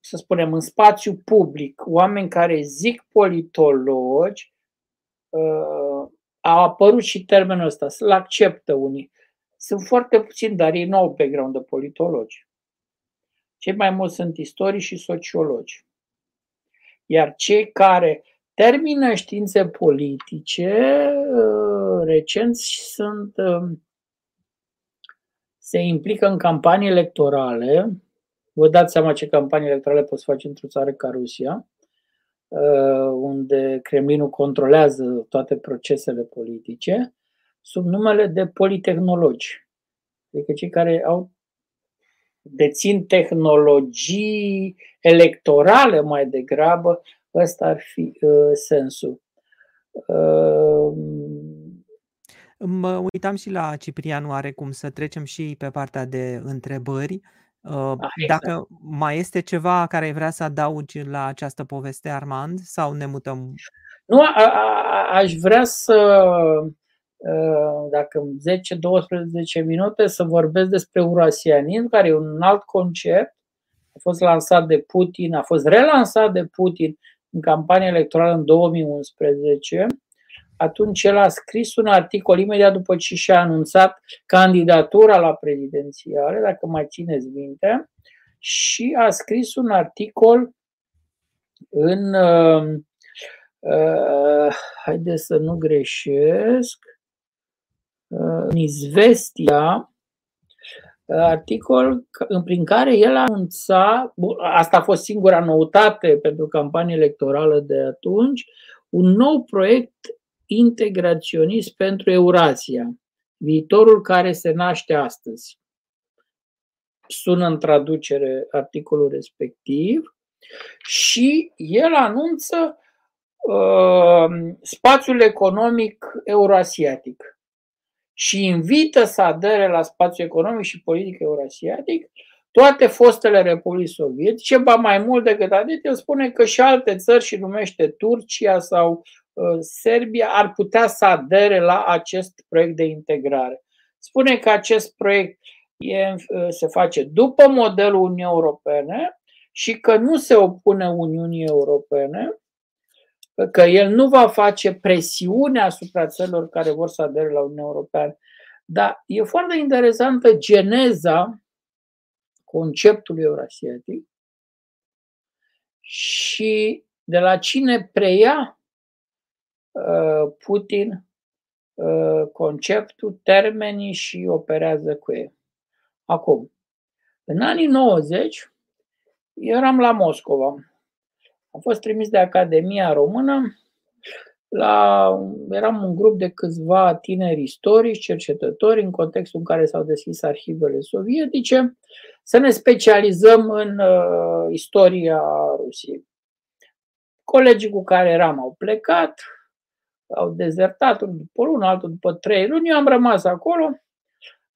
să spunem, în spațiu public, oameni care zic politologi, uh, a apărut și termenul ăsta, să-l acceptă unii. Sunt foarte puțini, dar ei nu au background de politologi. Cei mai mulți sunt istorii și sociologi. Iar cei care termină științe politice, uh, recent sunt, um, se implică în campanii electorale. Vă dați seama ce campanii electorale poți face într-o țară ca Rusia, uh, unde Kremlinul controlează toate procesele politice, sub numele de politehnologi. Adică cei care au dețin tehnologii electorale mai degrabă, ăsta ar fi uh, sensul. Uh, Mă uitam și la Ciprianu, are cum să trecem și pe partea de întrebări. Uh, ah, exact. Dacă mai este ceva care vrea să adaugi la această poveste, Armand, sau ne mutăm? Nu, a, a, aș vrea să Uh, dacă 10-12 minute, să vorbesc despre urasianism, care e un alt concept, a fost lansat de Putin, a fost relansat de Putin în campania electorală în 2011. Atunci el a scris un articol imediat după ce și-a anunțat candidatura la prezidențiale, dacă mai țineți minte, și a scris un articol în, uh, uh, haideți să nu greșesc, în Izvestia articol prin care el anunța, asta a fost singura noutate pentru campania electorală de atunci, un nou proiect integraționist pentru Eurasia, viitorul care se naște astăzi. Sună în traducere articolul respectiv și el anunță uh, spațiul economic euroasiatic și invită să adere la spațiul economic și politic eurasiatic toate fostele republici sovietice, ba mai mult decât atât, el spune că și alte țări, și numește Turcia sau uh, Serbia, ar putea să adere la acest proiect de integrare. Spune că acest proiect e, uh, se face după modelul Uniunii Europene și că nu se opune Uniunii Europene, că el nu va face presiune asupra țărilor care vor să adere la Uniunea Europeană. Dar e foarte interesantă geneza conceptului eurasiatic și de la cine preia uh, Putin uh, conceptul, termenii și operează cu ei. Acum, în anii 90, eram la Moscova am fost trimis de Academia Română la, eram un grup de câțiva tineri istorici, cercetători, în contextul în care s-au deschis arhivele sovietice, să ne specializăm în uh, istoria Rusiei. Colegii cu care eram au plecat, au dezertat unul după lună, altul după trei luni, eu am rămas acolo,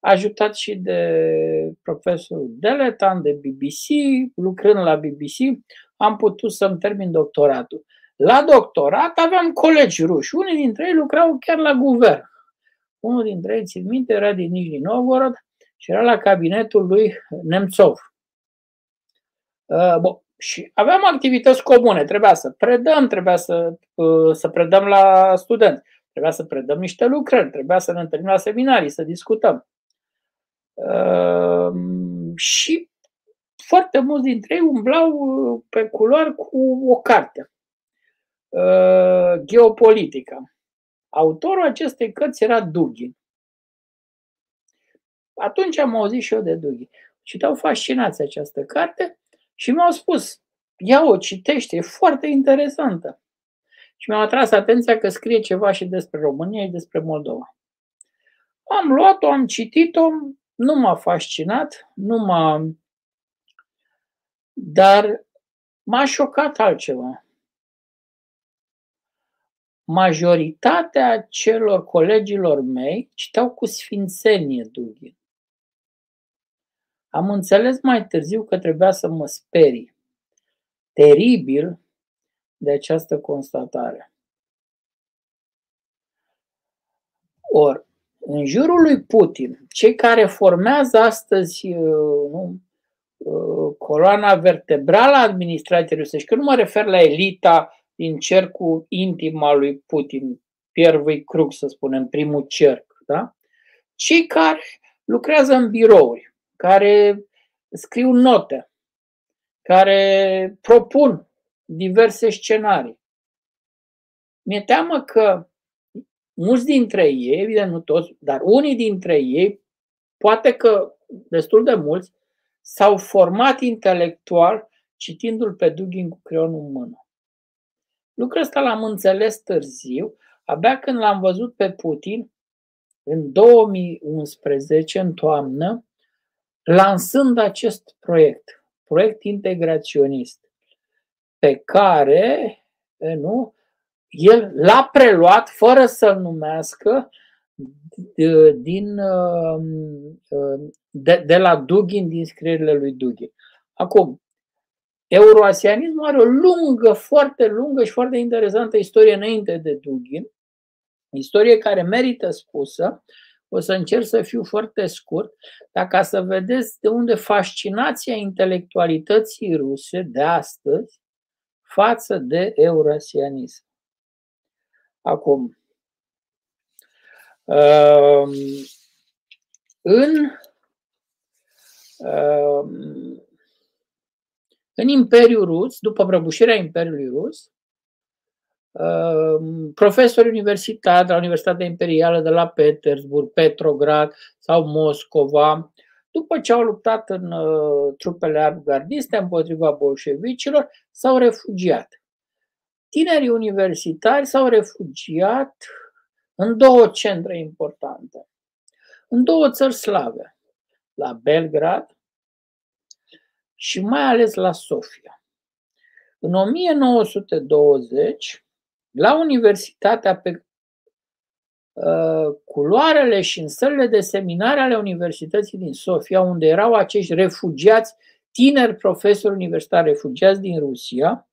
ajutat și de profesorul Deletan de BBC, lucrând la BBC, am putut să-mi termin doctoratul. La doctorat aveam colegi ruși. Unii dintre ei lucrau chiar la guvern. Unul dintre ei, țin minte, era din Nijni Novgorod și era la cabinetul lui Nemțov. Uh, bun. Și aveam activități comune. Trebuia să predăm, trebuia să, uh, să predăm la studenți, trebuia să predăm niște lucrări, trebuia să ne întâlnim la seminarii, să discutăm. Uh, și foarte mulți dintre ei umblau uh, pe culoar cu o carte. Uh, geopolitica. Autorul acestei cărți era Dugin. Atunci am auzit și eu de Dugin. Citau fascinați această carte și mi-au spus, ia-o, citește, e foarte interesantă. Și mi-au atras atenția că scrie ceva și despre România și despre Moldova. Am luat-o, am citit-o, nu m-a fascinat, nu m-a dar m-a șocat altceva. Majoritatea celor colegilor mei citeau cu sfințenie Dugin. Am înțeles mai târziu că trebuia să mă sperii. teribil de această constatare. Or, în jurul lui Putin, cei care formează astăzi uh, nu, uh, coloana vertebrală a administrației rusești, că nu mă refer la elita din cercul intim al lui Putin, Pierre Krug, să spunem, primul cerc, da? cei care lucrează în birouri, care scriu note, care propun diverse scenarii. Mi-e teamă că mulți dintre ei, evident nu toți, dar unii dintre ei, poate că destul de mulți, s-au format intelectual citindu-l pe Dugin cu creionul în mână. Lucrul ăsta l-am înțeles târziu, abia când l-am văzut pe Putin în 2011, în toamnă, lansând acest proiect, proiect integraționist, pe care nu, el l-a preluat fără să-l numească din, de, de la Dugin, din scrierile lui Dugin. Acum, euroasianismul are o lungă, foarte lungă și foarte interesantă istorie înainte de Dugin, istorie care merită spusă, o să încerc să fiu foarte scurt, dar ca să vedeți de unde fascinația intelectualității ruse de astăzi față de eurasianism. Acum, um, în, um, în Imperiul Rus, după prăbușirea Imperiului Rus, um, profesori universitari de la Universitatea Imperială de la Petersburg, Petrograd sau Moscova, după ce au luptat în uh, trupele avgardiste împotriva bolșevicilor, s-au refugiat. Tinerii universitari s-au refugiat în două centre importante, în două țări slave, la Belgrad și mai ales la Sofia. În 1920, la Universitatea pe uh, culoarele și în sălile de seminare ale Universității din Sofia, unde erau acești refugiați, tineri profesori universitari refugiați din Rusia,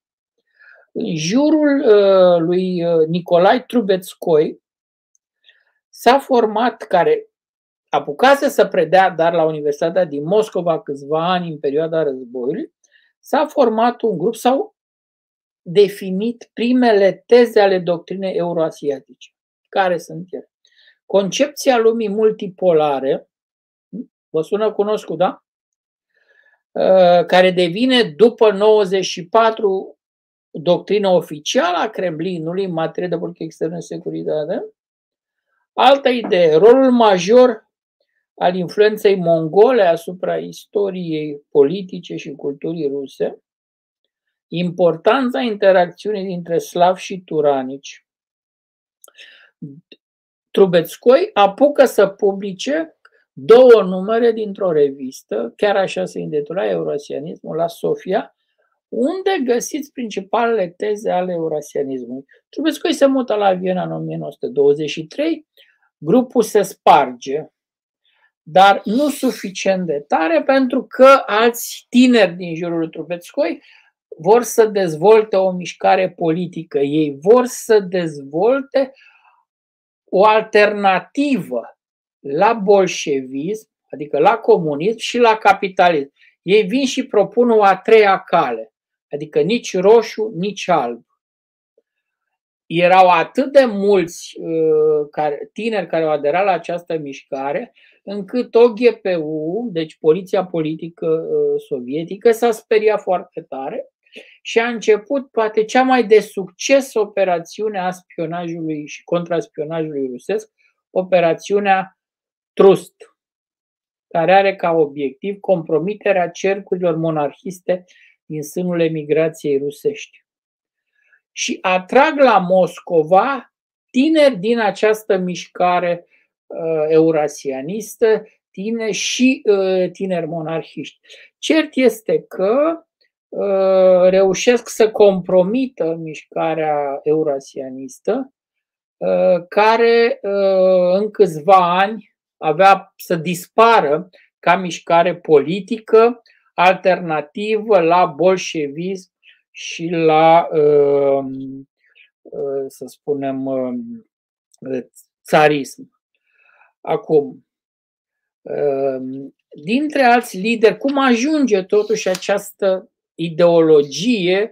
în jurul uh, lui uh, Nicolae Trubetskoi s-a format, care apucase să predea, dar la Universitatea din Moscova câțiva ani în perioada războiului, s-a format un grup, s-au definit primele teze ale doctrinei euroasiatice. Care sunt ele? Concepția lumii multipolare, vă sună cunoscut, da? Uh, care devine după 94 doctrina oficială a Kremlinului în materie de politică externă și securitate. Altă idee, rolul major al influenței mongole asupra istoriei politice și culturii ruse, importanța interacțiunii dintre slavi și turanici. Trubetskoi apucă să publice două numere dintr-o revistă, chiar așa se intitula Eurasianismul, la Sofia, unde găsiți principalele teze ale eurasianismului. Trebuie să se mută la Viena în 1923, grupul se sparge, dar nu suficient de tare pentru că alți tineri din jurul lui Trubetskoi vor să dezvolte o mișcare politică. Ei vor să dezvolte o alternativă la bolșevism, adică la comunism și la capitalism. Ei vin și propun o a treia cale adică nici roșu, nici alb. Erau atât de mulți uh, care, tineri care au aderat la această mișcare, încât OGPU, deci Poliția Politică uh, Sovietică, s-a speriat foarte tare și a început poate cea mai de succes operațiune a spionajului și contraspionajului rusesc, operațiunea Trust, care are ca obiectiv compromiterea cercurilor monarhiste din sânul emigrației rusești. Și atrag la Moscova tineri din această mișcare uh, eurasianistă, tineri și uh, tineri monarhiști. Cert este că uh, reușesc să compromită mișcarea eurasianistă, uh, care uh, în câțiva ani avea să dispară ca mișcare politică, alternativă la bolșevism și la, să spunem, țarism. Acum, dintre alți lideri, cum ajunge totuși această ideologie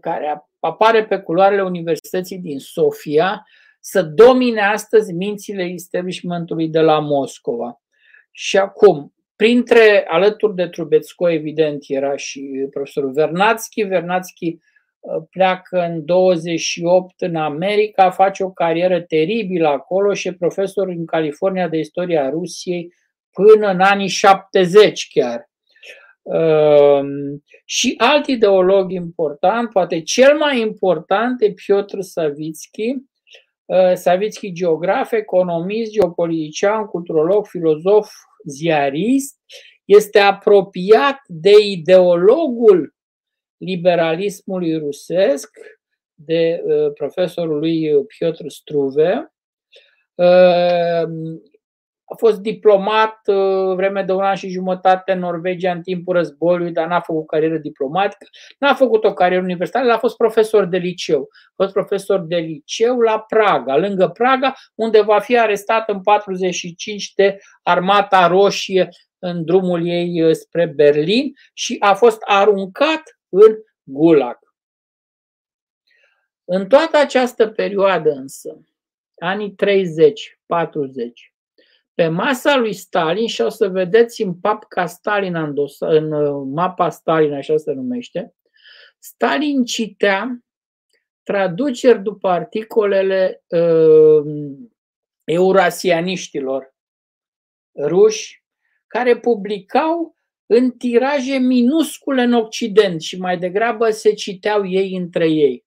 care apare pe culoarele Universității din Sofia să domine astăzi mințile establishmentului de la Moscova. Și acum, printre, alături de Trubetsko, evident, era și profesorul Vernațchi. Vernațchi uh, pleacă în 28 în America, face o carieră teribilă acolo și e profesor în California de istoria Rusiei până în anii 70 chiar. Ehm, și alt ideolog important, poate cel mai important, e Piotr Savitski, ehm, Savitski geograf, economist, geopolitician, culturolog, filozof, ziarist, este apropiat de ideologul liberalismului rusesc, de uh, profesorul lui Piotr Struve. Uh, a fost diplomat uh, vreme de un an și jumătate în Norvegia în timpul războiului, dar n-a făcut carieră diplomatică, n-a făcut o carieră universitară, a fost profesor de liceu. A fost profesor de liceu la Praga, lângă Praga, unde va fi arestat în 45 de Armata Roșie în drumul ei uh, spre Berlin și a fost aruncat în Gulag. În toată această perioadă însă, anii 30-40, pe masa lui Stalin și o să vedeți în papca Stalin, în, dosa, în uh, mapa Stalin, așa se numește, Stalin citea traduceri după articolele uh, eurasianiștilor ruși care publicau în tiraje minuscule în Occident și mai degrabă se citeau ei între ei.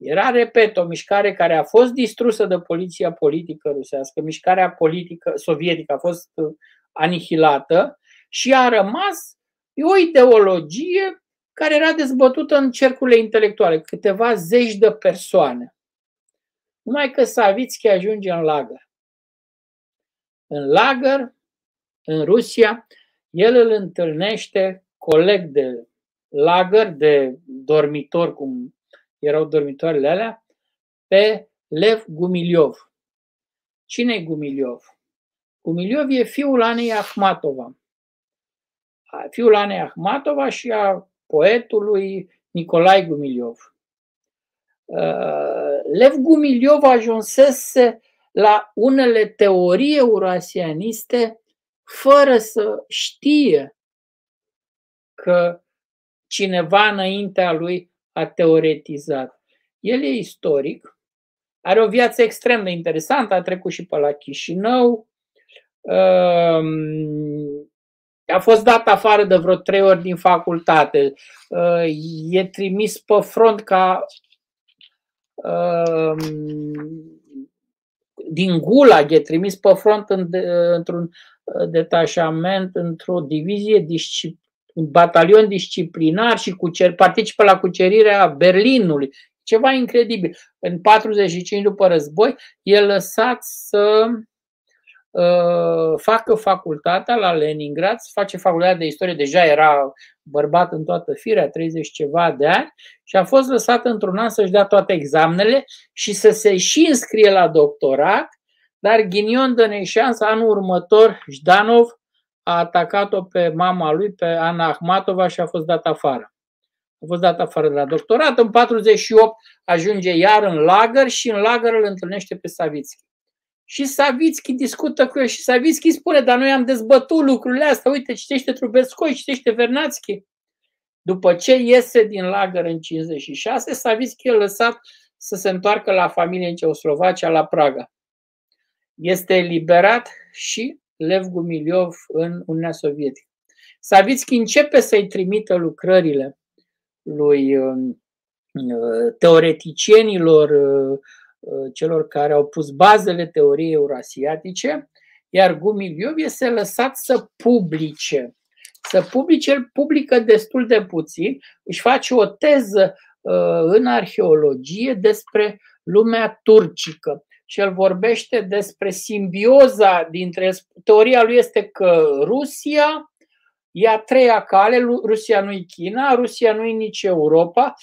Era, repet, o mișcare care a fost distrusă de poliția politică rusească, mișcarea politică sovietică a fost uh, anihilată și a rămas o ideologie care era dezbătută în cercurile intelectuale, câteva zeci de persoane. Numai că Savitski ajunge în lagăr. În lagăr, în Rusia, el îl întâlnește coleg de lagăr, de dormitor, cum erau dormitoarele alea, pe Lev Gumiliov. Cine e Gumiliov? Gumiliov e fiul Anei Ahmatova. Fiul Anei Ahmatova și a poetului Nicolai Gumiliov. Uh, Lev Gumiliov ajunsese la unele teorii eurasianiste fără să știe că cineva înaintea lui a teoretizat. El e istoric, are o viață extrem de interesantă, a trecut și pe la Chișinău, ehm, a fost dat afară de vreo trei ori din facultate, ehm, e trimis pe front ca ehm, din Gulag, e trimis pe front într-un detașament, într-o divizie disciplinară un batalion disciplinar și cucer, participă la cucerirea Berlinului. Ceva incredibil. În 45 după război, e lăsat să uh, facă facultatea la Leningrad, să face facultatea de istorie, deja era bărbat în toată firea, 30 ceva de ani, și a fost lăsat într-un an să-și dea toate examenele și să se și înscrie la doctorat, dar ghinion de neșans, anul următor, Jdanov a atacat-o pe mama lui, pe Ana Ahmatova și a fost dat afară. A fost dat afară de la doctorat. În 48 ajunge iar în lagăr și în lagăr îl întâlnește pe Savitski. Și Savitski discută cu el și Savitski spune, dar noi am dezbătut lucrurile astea, uite, citește Trubetskoi, citește Vernatski. După ce iese din lagăr în 56, Savitski e lăsat să se întoarcă la familie în Ceoslovacia, la Praga. Este eliberat și Lev Gumiliov în Uniunea Sovietică. Savitski începe să-i trimită lucrările lui uh, teoreticienilor, uh, uh, celor care au pus bazele teoriei eurasiatice, iar Gumiliov este lăsat să publice. Să publice, el publică destul de puțin, își face o teză în arheologie despre lumea turcică și el vorbește despre simbioza dintre. Teoria lui este că Rusia E a treia cale, Rusia nu-i China, Rusia nu-i nici Europa,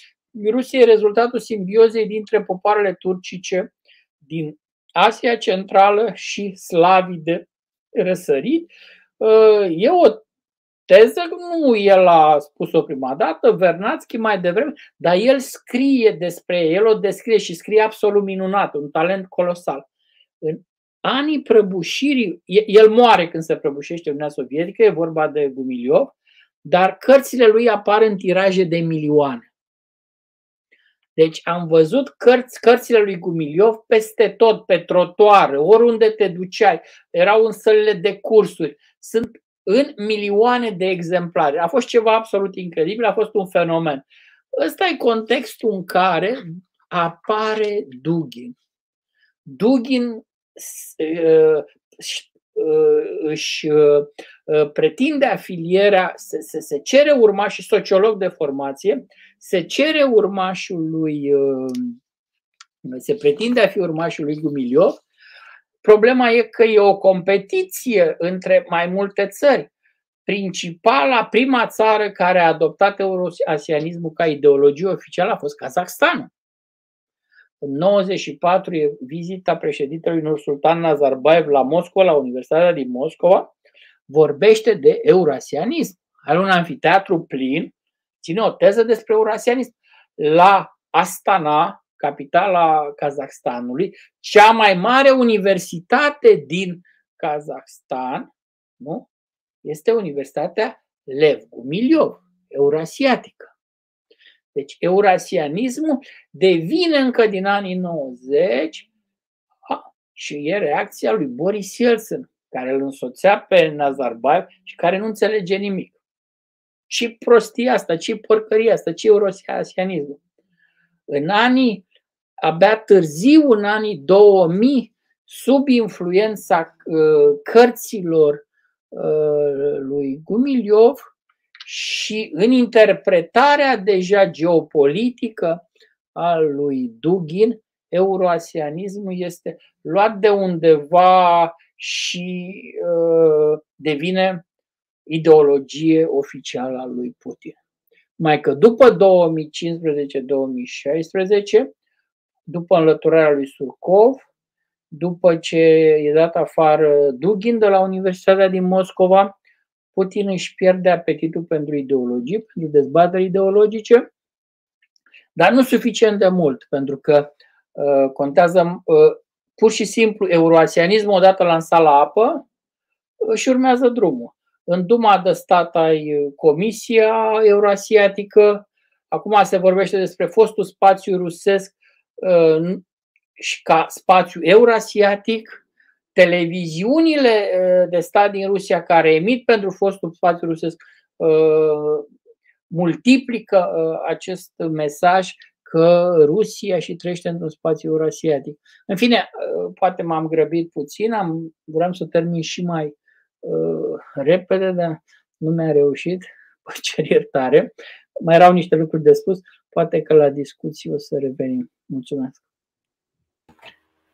Rusia e rezultatul simbiozei dintre popoarele turcice din Asia Centrală și slavii de răsărit. E o teză, nu el a spus-o prima dată, Vernațchi mai devreme, dar el scrie despre el, o descrie și scrie absolut minunat, un talent colosal. În anii prăbușirii, el moare când se prăbușește Uniunea Sovietică, e vorba de Gumiliov, dar cărțile lui apar în tiraje de milioane. Deci am văzut cărți, cărțile lui Gumiliov peste tot, pe trotuare, oriunde te duceai, erau în sălile de cursuri, sunt în milioane de exemplare. A fost ceva absolut incredibil, a fost un fenomen. Ăsta e contextul în care apare Dugin. Dugin uh, își uh, pretinde afilierea, se, se, se cere urmaș și sociolog de formație, se cere urmașul lui, uh, se pretinde a fi urmașul lui Gumiliov. Problema e că e o competiție între mai multe țări. Principala, prima țară care a adoptat euroasianismul ca ideologie oficială a fost Kazakhstan. În 94 e vizita președintelui Nursultan Nazarbayev la Moscova, la Universitatea din Moscova, vorbește de eurasianism. Are un anfiteatru plin, ține o teză despre eurasianism. La Astana, capitala Kazahstanului, cea mai mare universitate din Kazahstan, nu? este Universitatea Lev Gumiliov, eurasiatică. Deci eurasianismul devine încă din anii 90 și e reacția lui Boris Yeltsin, care îl însoțea pe Nazarbayev și care nu înțelege nimic. Ce prostia asta, ce porcăria asta, ce eurasianism. În anii, abia târziu, în anii 2000, sub influența uh, cărților uh, lui Gumiliov și în interpretarea deja geopolitică a lui Dugin, euroasianismul este luat de undeva și uh, devine ideologie oficială a lui Putin. Mai că după 2015-2016, după înlăturarea lui Surkov, după ce e dat afară Dugin de la Universitatea din Moscova, Putin își pierde apetitul pentru ideologie, pentru dezbateri ideologice, dar nu suficient de mult, pentru că uh, contează uh, pur și simplu euroasianismul odată lansat la apă și urmează drumul. În Duma de stat ai Comisia Euroasiatică, acum se vorbește despre fostul spațiu rusesc uh, și ca spațiu eurasiatic, televiziunile uh, de stat din Rusia care emit pentru fostul spațiu rusesc uh, multiplică acest mesaj că Rusia și trăiește într-un spațiu eurasiatic. În fine, poate m-am grăbit puțin, am, vreau să termin și mai uh, repede, dar nu mi-a reușit. Vă cer iertare. Mai erau niște lucruri de spus, poate că la discuții o să revenim. Mulțumesc.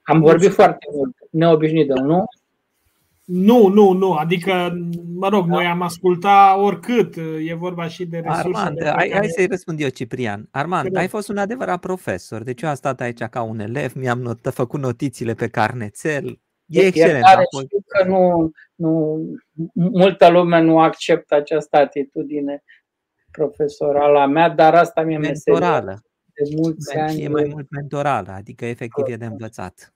Am vorbit foarte mult, neobișnuit, nu? Nu, nu, nu. Adică, mă rog, noi am ascultat oricât. E vorba și de resurse. Armand, de hai, care... hai să-i răspund eu, Ciprian. Armand, ai fost un adevărat profesor. Deci eu am stat aici ca un elev, mi-am not- făcut notițiile pe carnețel. E excelent. Iertare, știu că nu, nu, multă lume nu acceptă această atitudine profesorală a mea, dar asta mi-e meseria mentorală. de mulți ani. Și e mai mult mentorală, adică efectiv e de învățat.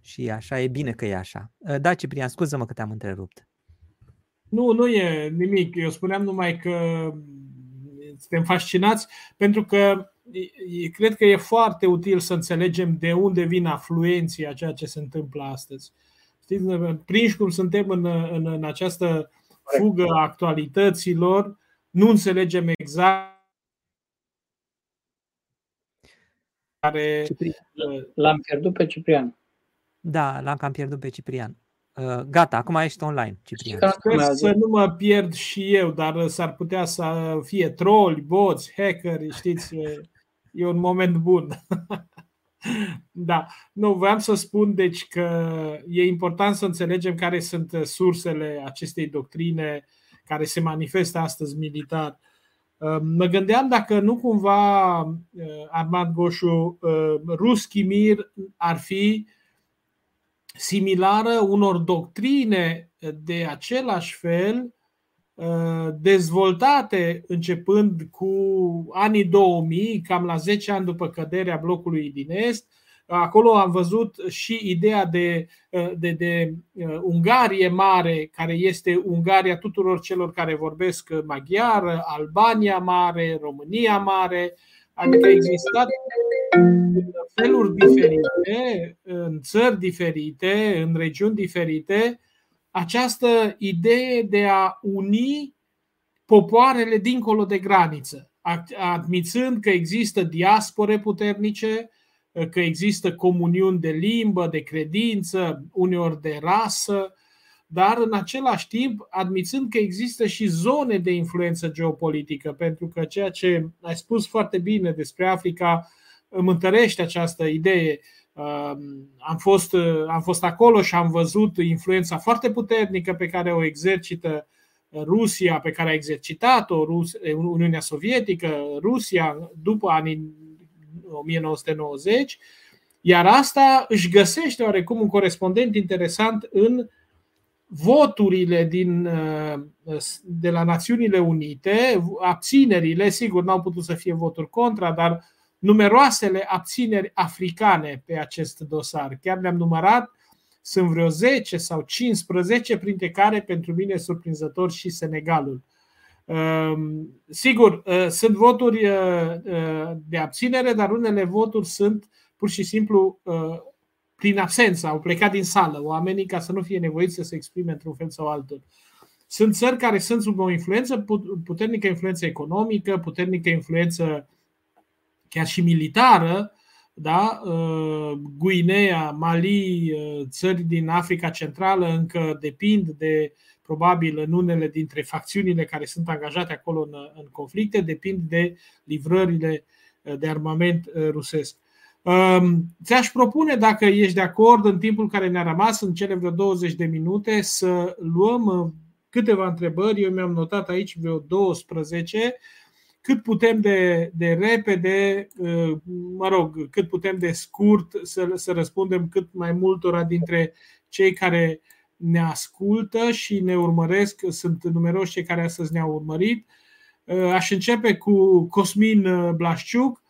Și așa e bine că e așa. Da, Ciprian, scuză-mă că te-am întrerupt. Nu, nu e nimic. Eu spuneam numai că suntem fascinați pentru că cred că e foarte util să înțelegem de unde vin afluenții a ceea ce se întâmplă astăzi. Știți, prinși cum suntem în, în, în această fugă a actualităților, nu înțelegem exact care. L-am pierdut pe Ciprian. Da, l-am cam pierdut pe Ciprian. Uh, gata, acum ești online, Ciprian. Sper să nu mă pierd și eu, dar s-ar putea să fie troli, boți, hackeri, știți, e un moment bun. da, nu, vreau să spun deci că e important să înțelegem care sunt sursele acestei doctrine care se manifestă astăzi militar. Mă gândeam dacă nu cumva Armand Goșu, Ruski Mir ar fi similară unor doctrine de același fel dezvoltate începând cu anii 2000, cam la 10 ani după căderea blocului din Est. Acolo am văzut și ideea de, de, de Ungarie mare, care este Ungaria tuturor celor care vorbesc maghiar, Albania mare, România mare, adică a existat în feluri diferite, în țări diferite, în regiuni diferite, această idee de a uni popoarele dincolo de graniță, admițând că există diaspore puternice, că există comuniuni de limbă, de credință, uneori de rasă, dar în același timp admițând că există și zone de influență geopolitică, pentru că ceea ce ai spus foarte bine despre Africa îmi întărește această idee. Am fost, am fost acolo și am văzut influența foarte puternică pe care o exercită Rusia, pe care a exercitat-o Uniunea Sovietică, Rusia după anii 1990, iar asta își găsește oarecum un corespondent interesant în voturile din, de la Națiunile Unite, abținerile, sigur, n-au putut să fie voturi contra, dar numeroasele abțineri africane pe acest dosar. Chiar le-am numărat, sunt vreo 10 sau 15, printre care, pentru mine, surprinzător și Senegalul. Ehm, sigur, eh, sunt voturi eh, eh, de abținere, dar unele voturi sunt pur și simplu prin absență, au plecat din sală oamenii ca să nu fie nevoiți să se exprime într-un fel sau altul. Sunt țări care sunt sub o influență, puternică influență economică, puternică influență chiar și militară, da? Guinea, Mali, țări din Africa Centrală încă depind de probabil în unele dintre facțiunile care sunt angajate acolo în, în conflicte, depind de livrările uh, de armament uh, rusesc. Um, ți-aș propune, dacă ești de acord, în timpul care ne-a rămas, în cele vreo 20 de minute, să luăm uh, câteva întrebări. Eu mi-am notat aici vreo 12 cât putem de, de repede, mă rog, cât putem de scurt să, să răspundem cât mai multora dintre cei care ne ascultă și ne urmăresc. Sunt numeroși cei care astăzi ne-au urmărit. Uh, aș începe cu Cosmin uh, Blașciuc.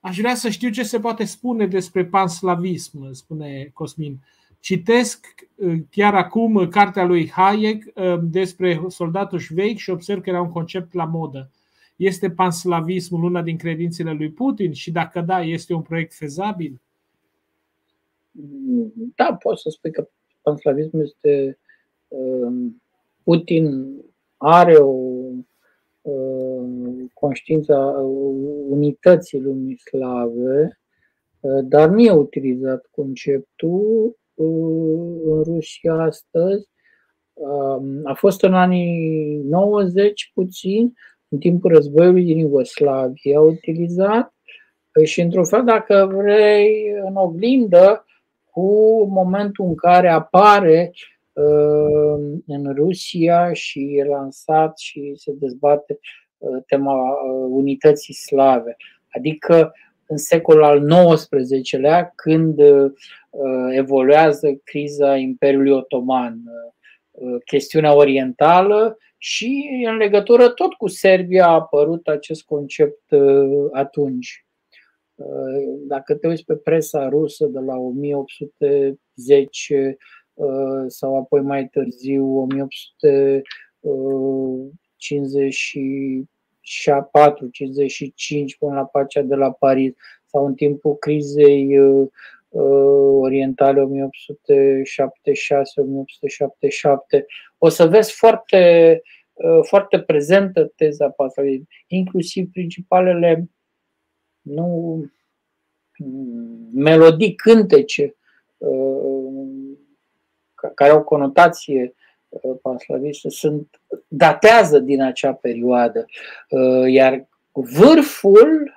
Aș vrea să știu ce se poate spune despre panslavism, spune Cosmin. Citesc uh, chiar acum cartea lui Hayek despre soldatul șveic și observ că era un concept la modă. Este panslavismul una din credințele lui Putin și dacă da, este un proiect fezabil? Da, pot să spui că panslavismul este um, Putin are o um, conștiință a unității lumii slave, uh, dar nu e utilizat conceptul uh, în Rusia astăzi. Um, a fost în anii 90 puțin, în timpul războiului din Iugoslavia, utilizat și într-un fel, dacă vrei, în oglindă cu momentul în care apare uh, în Rusia și e lansat și se dezbate uh, tema uh, unității slave. Adică în secolul al XIX-lea, când evoluează criza Imperiului Otoman, chestiunea orientală și în legătură tot cu Serbia a apărut acest concept atunci. Dacă te uiți pe presa rusă de la 1810 uh, sau apoi mai târziu 1854, 55 până la pacea de la Paris sau în timpul crizei uh, orientale 1876-1877, o să vezi foarte, uh, foarte prezentă teza pasării, inclusiv principalele nu melodii cântece uh, care au conotație uh, panslavistă sunt datează din acea perioadă. Uh, iar vârful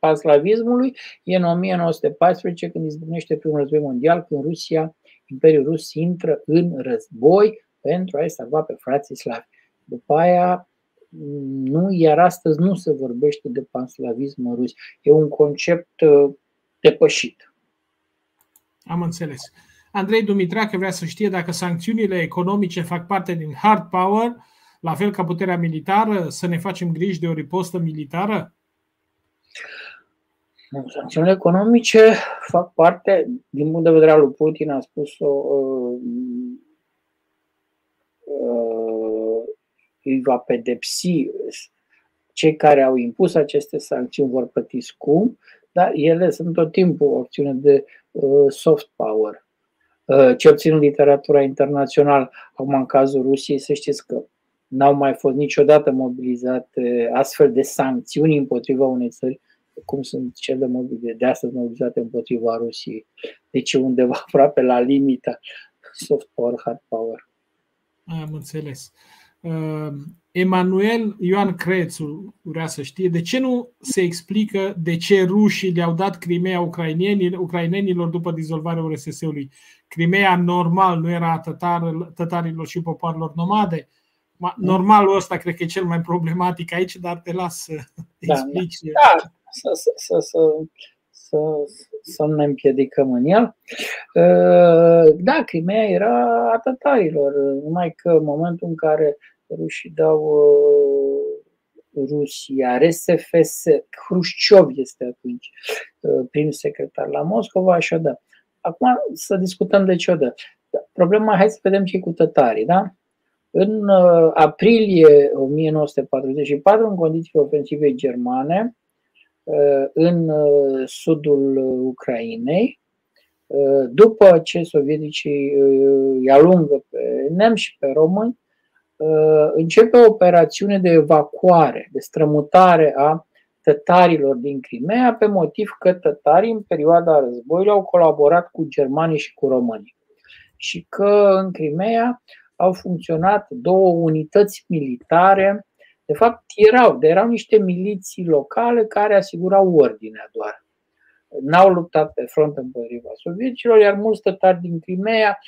panslavismului e în 1914 când izbucnește primul război mondial, când Rusia, Imperiul Rus intră în război pentru a-i salva pe frații slavi. După aia, nu, iar astăzi nu se vorbește de panslavism rus. E un concept uh, depășit. Am înțeles. Andrei Dumitrache vrea să știe dacă sancțiunile economice fac parte din hard power, la fel ca puterea militară, să ne facem griji de o ripostă militară? Sancțiunile economice fac parte, din punct de vedere al lui Putin, a spus-o, uh, uh, îi va pedepsi cei care au impus aceste sancțiuni vor plăti scump, dar ele sunt tot timpul o opțiune de uh, soft power. Ce obțin în literatura internațională, acum în cazul Rusiei, să știți că n-au mai fost niciodată mobilizate astfel de sancțiuni împotriva unei țări cum sunt cele mobile de astăzi mobilizate împotriva Rusiei. Deci undeva aproape la limita soft power, hard power. Am înțeles. Uh, Emanuel Ioan Crețu vrea să știe de ce nu se explică de ce rușii le-au dat Crimea ucrainenilor după dizolvarea URSS-ului. Crimea normal nu era a tătarilor și popoarelor nomade. Normalul ăsta cred că e cel mai problematic aici, dar te las să da, explici. Da, să, să, să, să, să, să ne împiedicăm în el. Uh, da, Crimea era a tătarilor, numai că în momentul în care rușii dau uh, Rusia, RSFS, Hrușciov este atunci uh, prim secretar la Moscova și o dă. Acum să discutăm de ce o dă. Problema, hai să vedem ce cu tătarii, da? În aprilie 1944, în condițiile ofensivei germane, Uh, în uh, sudul Ucrainei, uh, după ce sovieticii îi alungă pe nemți și pe români, începe o operațiune de evacuare, de strămutare a tătarilor din Crimea, pe motiv că tătarii în perioada războiului au colaborat cu germanii și cu românii. Și că în Crimea au funcționat două unități militare de fapt, erau, de erau niște miliții locale care asigurau ordinea doar. N-au luptat pe front împotriva sovieticilor, iar mulți tătari din Crimea,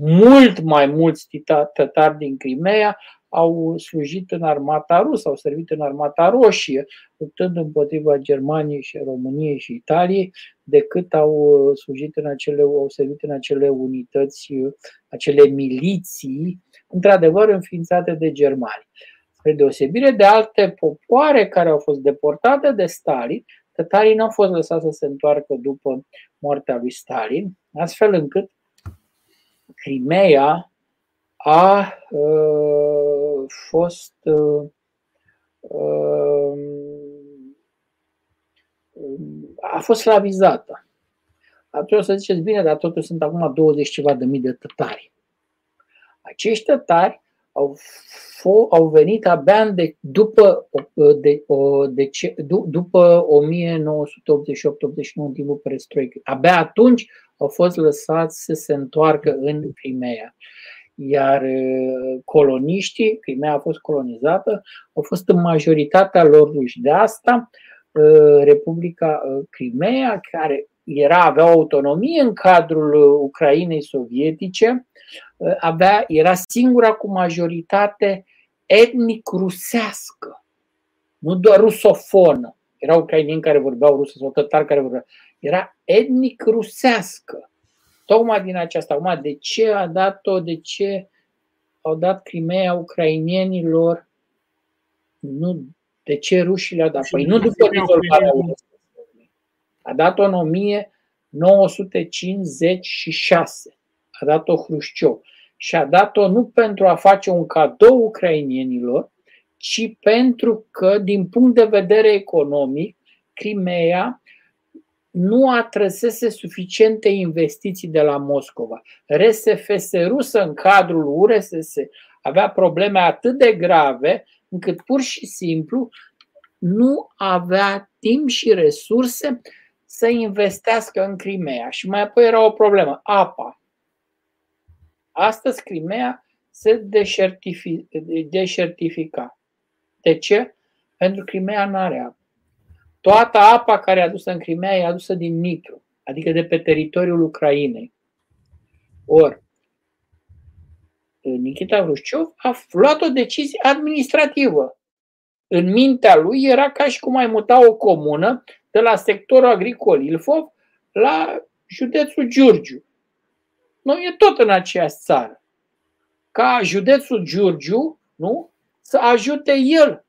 mult mai mulți tătari din Crimea, au slujit în armata rusă, au servit în armata roșie, luptând împotriva Germaniei și României și Italiei, decât au slujit în acele, au servit în acele unități, acele miliții, într-adevăr înființate de germani. Spre deosebire de alte popoare care au fost deportate de Stalin, tătarii nu au fost lăsați să se întoarcă după moartea lui Stalin, astfel încât Crimea a uh, fost uh, a fost slavizată. Atunci o să ziceți, bine, dar totuși sunt acum 20 ceva de mii de tătari. Acești tătari au, f- au venit abia de, după, de, de, de, după 1988-89 în timpul perestroică. Abia atunci au fost lăsați să se întoarcă în Crimea. Iar coloniștii, Crimea a fost colonizată, au fost în majoritatea lor ruși. De asta, Republica Crimea, care era, avea autonomie în cadrul Ucrainei sovietice, Uh, avea, era singura cu majoritate etnic rusească, nu doar rusofonă. Erau ucrainieni care vorbeau rusă sau tătari care vorbeau. Era etnic rusească. Tocmai din aceasta. Acum, de ce a dat-o, de ce au dat Crimea ucrainienilor? Nu, de ce rușii le-au dat? Păi nu după dizolvarea A dat-o în 1956 a dat-o Hrușciov. Și a dat-o nu pentru a face un cadou ucrainienilor, ci pentru că, din punct de vedere economic, Crimea nu atrăsese suficiente investiții de la Moscova. RSFS rusă în cadrul URSS avea probleme atât de grave încât pur și simplu nu avea timp și resurse să investească în Crimea. Și mai apoi era o problemă, apa. Astăzi Crimea se deșertifica. De ce? Pentru că Crimea nu are apă. Toată apa care e adusă în Crimea e adusă din Nitru, adică de pe teritoriul Ucrainei. Ori, Nikita Khrushchev a luat o decizie administrativă. În mintea lui era ca și cum ai muta o comună de la sectorul agricol Ilfov la județul Giurgiu. Nu e tot în aceeași țară. Ca județul Giurgiu, nu? Să ajute el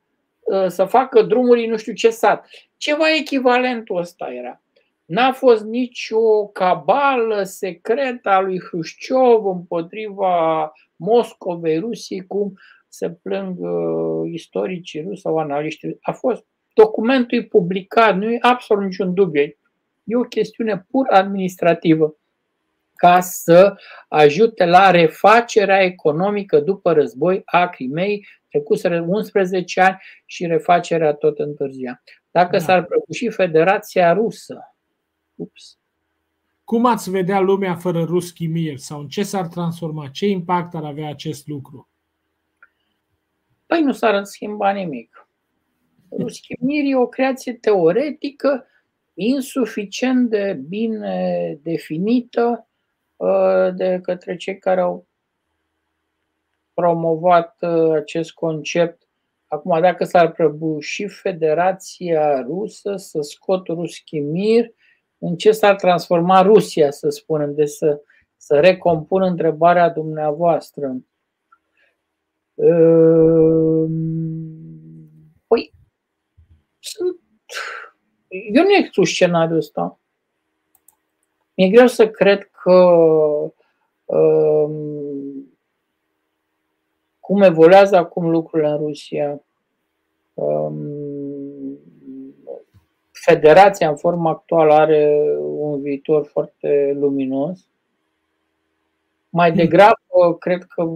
ă, să facă drumuri nu știu ce sat. Ceva echivalentul ăsta era. N-a fost nicio cabală secretă a lui Hrușciov împotriva Moscovei, Rusiei, cum se plâng uh, istoricii ruși sau analiștii. A fost documentul publicat, nu e absolut niciun dubiu. E o chestiune pur administrativă ca să ajute la refacerea economică după război a Crimei, trecuseră 11 ani și refacerea tot întârzia. Dacă da. s-ar prăbuși Federația Rusă, ups, cum ați vedea lumea fără Ruski Mir sau în ce s-ar transforma? Ce impact ar avea acest lucru? Păi nu s-ar schimba nimic. Ruski Mir e o creație teoretică insuficient de bine definită uh, de către cei care au promovat uh, acest concept. Acum, dacă s-ar prăbuși Federația Rusă să scot Ruski Mir, în ce s-ar transforma Rusia, să spunem, de să, să recompun întrebarea dumneavoastră. Ehm, păi, sunt... Eu nu exclus scenariul ăsta. Mi-e greu să cred că um, cum evoluează acum lucrurile în Rusia, um, Federația în forma actuală are un viitor foarte luminos. Mai hmm. degrabă, cred că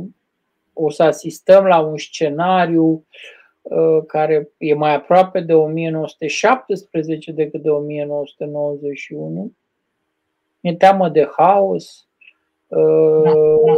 o să asistăm la un scenariu uh, care e mai aproape de 1917 decât de 1991. Mi-e teamă de haos. Uh, da, da.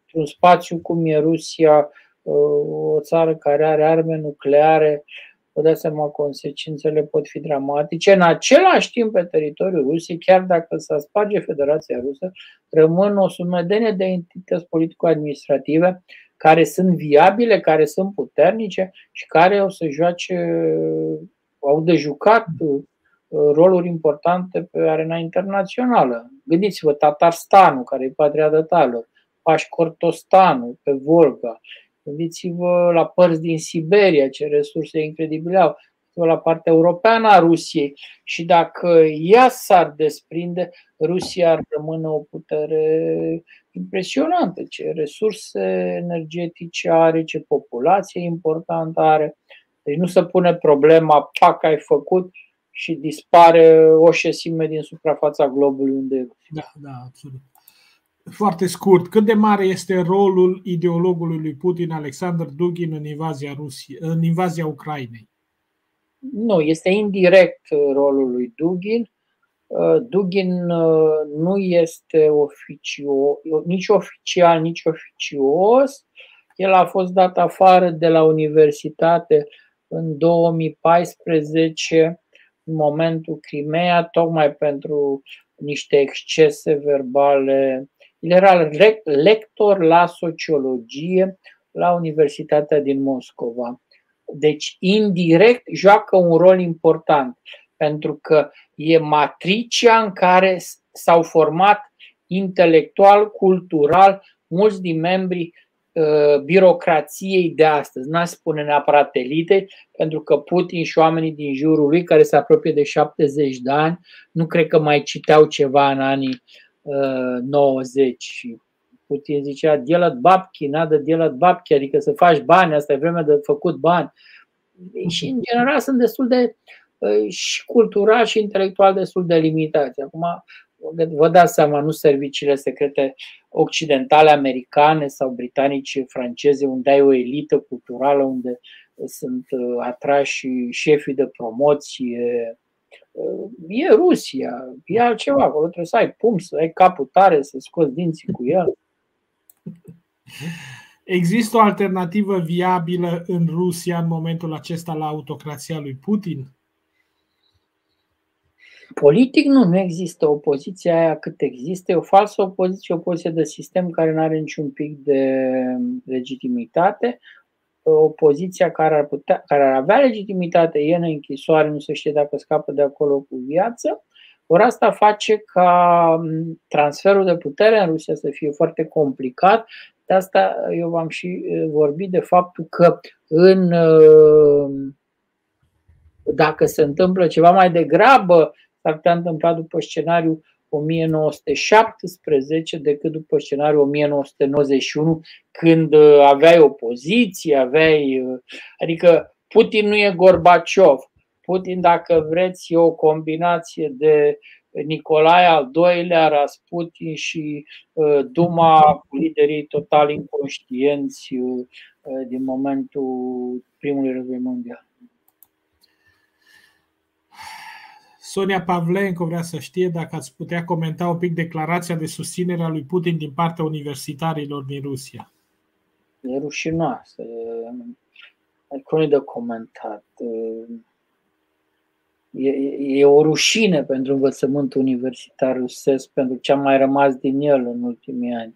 Într-un spațiu cum e Rusia, uh, o țară care are arme nucleare, vă dați seama, consecințele pot fi dramatice. În același timp, pe teritoriul Rusiei, chiar dacă s-a sparge Federația Rusă, rămân o sumedenie de entități politico-administrative care sunt viabile, care sunt puternice și care o să joace, au de jucat uh, roluri importante pe arena internațională. Gândiți-vă, Tatarstanul, care e patria tătală, Pașcortostanul pe Volga, Gândiți-vă la părți din Siberia, ce resurse incredibile au. La partea europeană a Rusiei și dacă ea s-ar desprinde, Rusia ar rămâne o putere impresionantă. Ce resurse energetice are, ce populație importantă are. Deci nu se pune problema, pac, ai făcut și dispare o șesime din suprafața globului unde e. Da, da, absolut. Foarte scurt, cât de mare este rolul ideologului lui Putin, Alexander Dugin, în invazia, Rusiei, în invazia Ucrainei? Nu, este indirect rolul lui Dugin. Uh, Dugin uh, nu este oficio, nici oficial, nici oficios. El a fost dat afară de la universitate în 2014, în momentul Crimea, tocmai pentru niște excese verbale el era lector la sociologie la Universitatea din Moscova. Deci, indirect, joacă un rol important, pentru că e matricea în care s-au format intelectual, cultural, mulți din membrii uh, birocrației de astăzi. N-aș spune neapărat elite, pentru că Putin și oamenii din jurul lui, care se apropie de 70 de ani, nu cred că mai citeau ceva în anii 90 și Putin zicea delat babki, nada delat babki, adică să faci bani, asta e vremea de făcut bani. Și în general sunt destul de ă, și cultural și intelectual destul de limitați. Acum vă dați seama, nu serviciile secrete occidentale, americane sau britanice, franceze, unde ai o elită culturală, unde sunt ă, atrași șefii de promoție, e Rusia, e altceva acolo, trebuie să ai pum, să ai capul tare, să scoți dinții cu el. Există o alternativă viabilă în Rusia în momentul acesta la autocrația lui Putin? Politic nu, nu există opoziția aia cât există, e o falsă opoziție, o opoziție de sistem care nu are niciun pic de legitimitate. Opoziția care ar, putea, care ar avea legitimitate e în închisoare, nu se știe dacă scapă de acolo cu viață. Ori asta face ca transferul de putere în Rusia să fie foarte complicat. De asta eu v-am și vorbit de faptul că în dacă se întâmplă ceva mai degrabă, s-ar putea întâmpla după scenariul 1917 decât după scenariul 1991, când uh, aveai opoziție, aveai. Uh, adică Putin nu e Gorbaciov. Putin, dacă vreți, e o combinație de Nicolae al II-lea, Rasputin și uh, Duma cu liderii total inconștienți din momentul primului război mondial. Sonia Pavlenko vrea să știe dacă ați putea comenta un pic declarația de susținere a lui Putin din partea universitarilor din Rusia. E rușinoasă. Cum e de comentat? E, e o rușine pentru învățământul universitar rusesc, pentru ce a mai rămas din el în ultimii ani.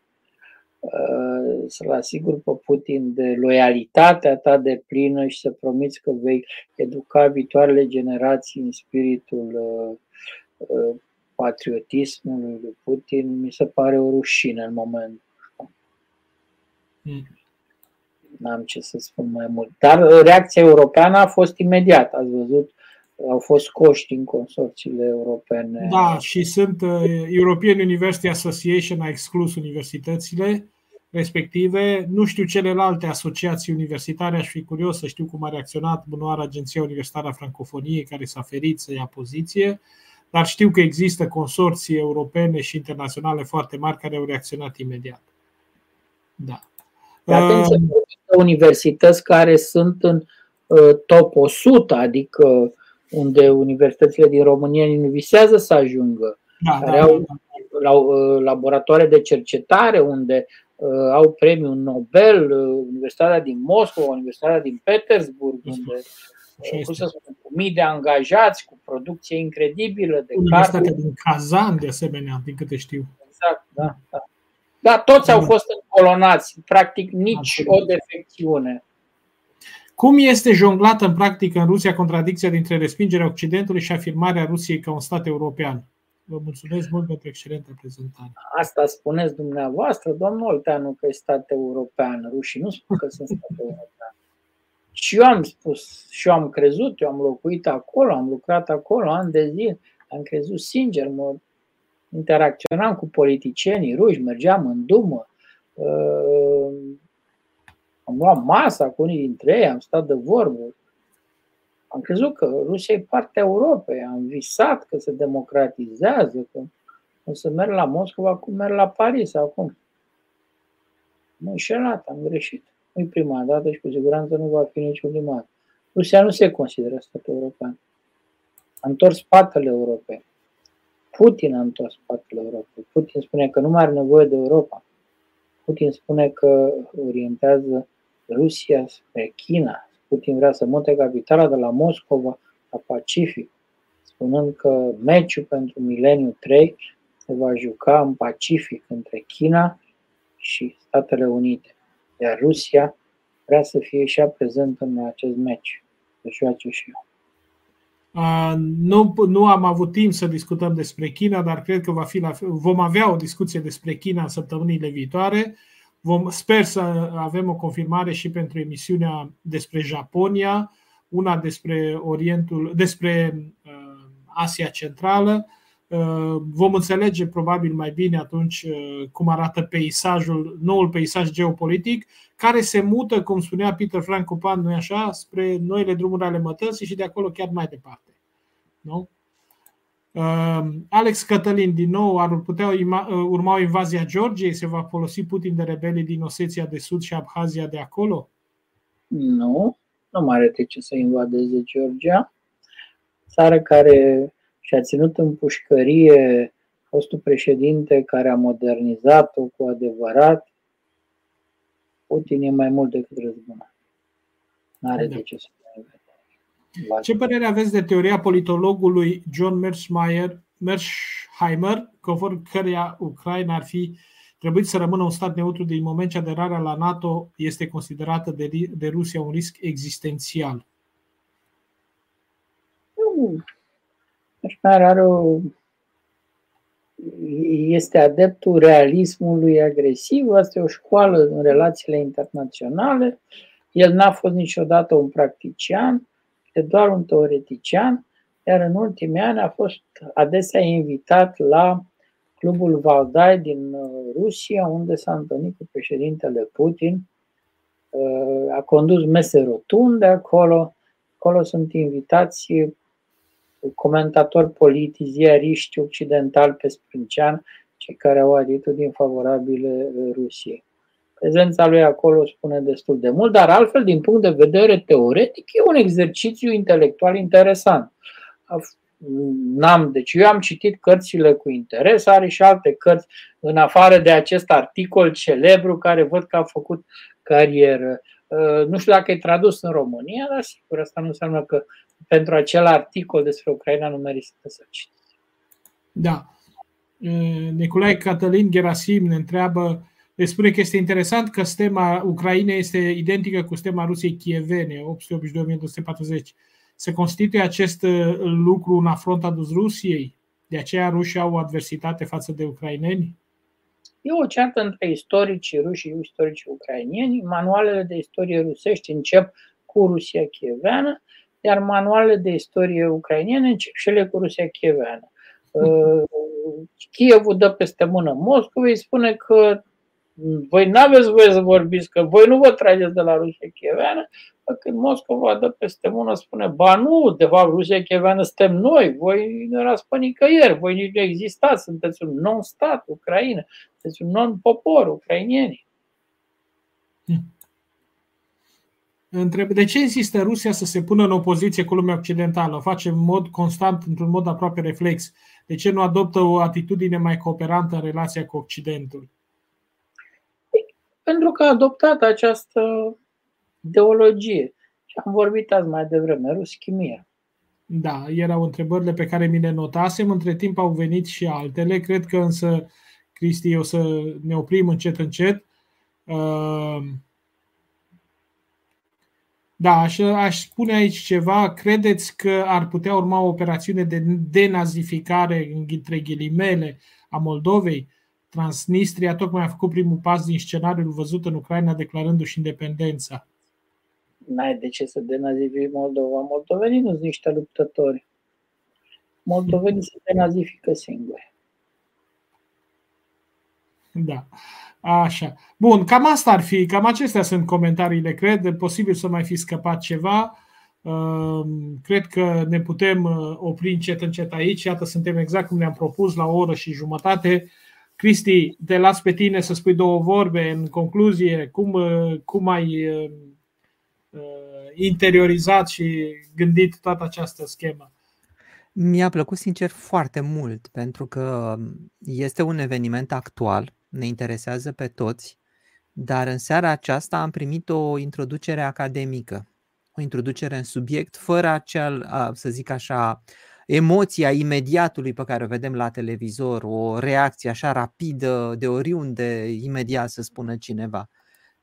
Uh, să-l asigur pe Putin de loialitatea ta de plină și să promiți că vei educa viitoarele generații în spiritul uh, uh, patriotismului lui Putin, mi se pare o rușine în momentul mm. N-am ce să spun mai mult. Dar reacția europeană a fost imediată. Ați văzut, au fost scoși din consorțiile europene. Da, și sunt uh, European University Association a exclus universitățile respective. Nu știu celelalte asociații universitare, aș fi curios să știu cum a reacționat bunoara Agenția Universitară a Francofoniei, care s-a ferit să ia poziție, dar știu că există consorții europene și internaționale foarte mari care au reacționat imediat. Da. Atenție, uh, universități care sunt în uh, top 100, adică unde universitățile din România nu visează să ajungă, da, care da, au, da. au uh, laboratoare de cercetare unde uh, au premiul Nobel, uh, Universitatea din Moscova, Universitatea din Petersburg, unde uh, cum să spun, cu mii de angajați, cu producție incredibilă de Universitatea din Kazan, de asemenea, din câte știu. Exact, da. Da, da toți au fost încolonați, practic nici o defecțiune. Cum este jonglată în practică în Rusia contradicția dintre respingerea Occidentului și afirmarea Rusiei ca un stat european? Vă mulțumesc mult pentru excelentă prezentare. Asta spuneți dumneavoastră, domnul Olteanu, că e stat european. Rușii nu spun că sunt stat european. Și eu am spus, și eu am crezut, eu am locuit acolo, am lucrat acolo ani de zi, am crezut sincer, mă interacționam cu politicienii ruși, mergeam în dumă, uh, am luat masa cu unii dintre ei, am stat de vorbă. Am crezut că Rusia e partea Europei, am visat că se democratizează, că o să merg la Moscova cum merg la Paris acum. Nu înșelat, am greșit. Nu prima dată și cu siguranță nu va fi nici ultima dată. Rusia nu se consideră stat european. A întors spatele Europei. Putin a întors spatele Europei. Putin spune că nu mai are nevoie de Europa. Putin spune că orientează Rusia spre China. Putin vrea să mute capitala de la Moscova la Pacific, spunând că meciul pentru mileniu 3 se va juca în Pacific între China și Statele Unite. Iar Rusia vrea să fie și ea prezentă în acest meci, să joace și eu. Nu, nu am avut timp să discutăm despre China, dar cred că va fi la, vom avea o discuție despre China în săptămânile viitoare. Vom, sper să avem o confirmare și pentru emisiunea despre Japonia, una despre Orientul, despre uh, Asia Centrală. Uh, vom înțelege probabil mai bine atunci uh, cum arată peisajul, noul peisaj geopolitic, care se mută, cum spunea Peter Frank Copan, nu așa, spre noile drumuri ale mătăsii și de acolo chiar mai departe. Nu? Ehm, Alex Cătălin, din nou, ar putea urma o invazie a Georgiei? Se va folosi Putin de rebelii din Oseția de Sud și Abhazia de acolo? Nu, nu mai are de ce să invadeze Georgia. Țară care și-a ținut în pușcărie fostul președinte care a modernizat-o cu adevărat. Putin e mai mult decât răzbunat. Nu are da. de ce să Ce părere aveți de teoria politologului John Mearsheimer, Mersheimer conform căreia Ucraina ar fi trebuit să rămână un stat neutru din moment ce aderarea la NATO este considerată de, de Rusia un risc existențial? Mearsheimer are o este adeptul realismului agresiv, asta e o școală în relațiile internaționale. El n-a fost niciodată un practician, e doar un teoretician, iar în ultimii ani a fost adesea invitat la clubul Valdai din uh, Rusia, unde s-a întâlnit cu președintele Putin. Uh, a condus mese rotunde acolo. Acolo sunt invitați comentatori politici, ziariști occidentali pe sprâncean, cei care au atitudini favorabile uh, Rusiei. Prezența lui acolo spune destul de mult, dar altfel, din punct de vedere teoretic, e un exercițiu intelectual interesant. N-am, deci eu am citit cărțile cu interes, are și alte cărți în afară de acest articol celebru care văd că a făcut carieră. Uh, nu știu dacă e tradus în România, dar sigur, asta nu înseamnă că pentru acel articol despre Ucraina nu merită să citiți. Da. Uh, Nicolae Cătălin Gerasim ne întreabă le spune că este interesant că stema Ucrainei este identică cu stema Rusiei Chievene, 882-1240. Se constituie acest uh, lucru un afront adus Rusiei? De aceea rușii au o adversitate față de ucraineni? E o ceartă între istoricii ruși și istoricii ucrainieni. Manualele de istorie rusești încep cu Rusia Chieveană, iar manualele de istorie ucrainiene încep și ele cu Rusia Chieveană. Uh, Kievul dă peste mână Moscovei, spune că voi nu aveți voie să vorbiți, că voi nu vă trageți de la Rusia Chieveană, când Moscova dă peste mână, spune, ba nu, de fapt Rusia Chieveană suntem noi, voi nu erați pe nicăieri, voi nici nu existați, sunteți un non-stat, Ucraina, sunteți un non-popor, ucrainienii. Hmm. Întreb, de ce insistă Rusia să se pună în opoziție cu lumea occidentală? O face în mod constant, într-un mod aproape reflex. De ce nu adoptă o atitudine mai cooperantă în relația cu Occidentul? Pentru că a adoptat această ideologie. Și am vorbit azi mai devreme, ruschimia. Da, erau întrebările pe care mi le notasem, între timp au venit și altele. Cred că însă, Cristi, o să ne oprim încet, încet. Uh, da, aș, aș spune aici ceva. Credeți că ar putea urma o operațiune de denazificare, între ghilimele, a Moldovei? Transnistria tocmai a făcut primul pas din scenariul văzut în Ucraina declarându-și independența. N-ai de ce să denazifici Moldova. Moldovenii nu sunt niște luptători. Moldovenii se denazifică singuri. Da. Așa. Bun, cam asta ar fi, cam acestea sunt comentariile, cred. Posibil să mai fi scăpat ceva. Ehm, cred că ne putem uh, opri încet, încet aici. Iată, suntem exact cum ne-am propus, la o oră și jumătate. Cristi, te las pe tine să spui două vorbe în concluzie. Cum, cum ai uh, interiorizat și gândit toată această schemă? Mi-a plăcut sincer foarte mult pentru că este un eveniment actual, ne interesează pe toți, dar în seara aceasta am primit o introducere academică, o introducere în subiect fără acel, să zic așa, emoția imediatului pe care o vedem la televizor, o reacție așa rapidă de oriunde, imediat să spună cineva.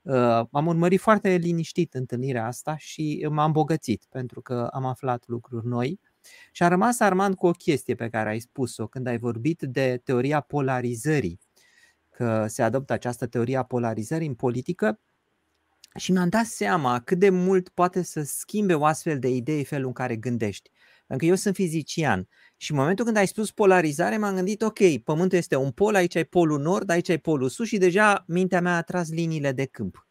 Uh, am urmărit foarte liniștit întâlnirea asta și m-am îmbogățit pentru că am aflat lucruri noi. Și a rămas Armand cu o chestie pe care ai spus-o când ai vorbit de teoria polarizării, că se adoptă această teorie a polarizării în politică și mi-am dat seama cât de mult poate să schimbe o astfel de idee felul în care gândești. Pentru că eu sunt fizician și în momentul când ai spus polarizare m-am gândit, ok, pământul este un pol, aici ai polul nord, aici ai polul sus și deja mintea mea a tras liniile de câmp.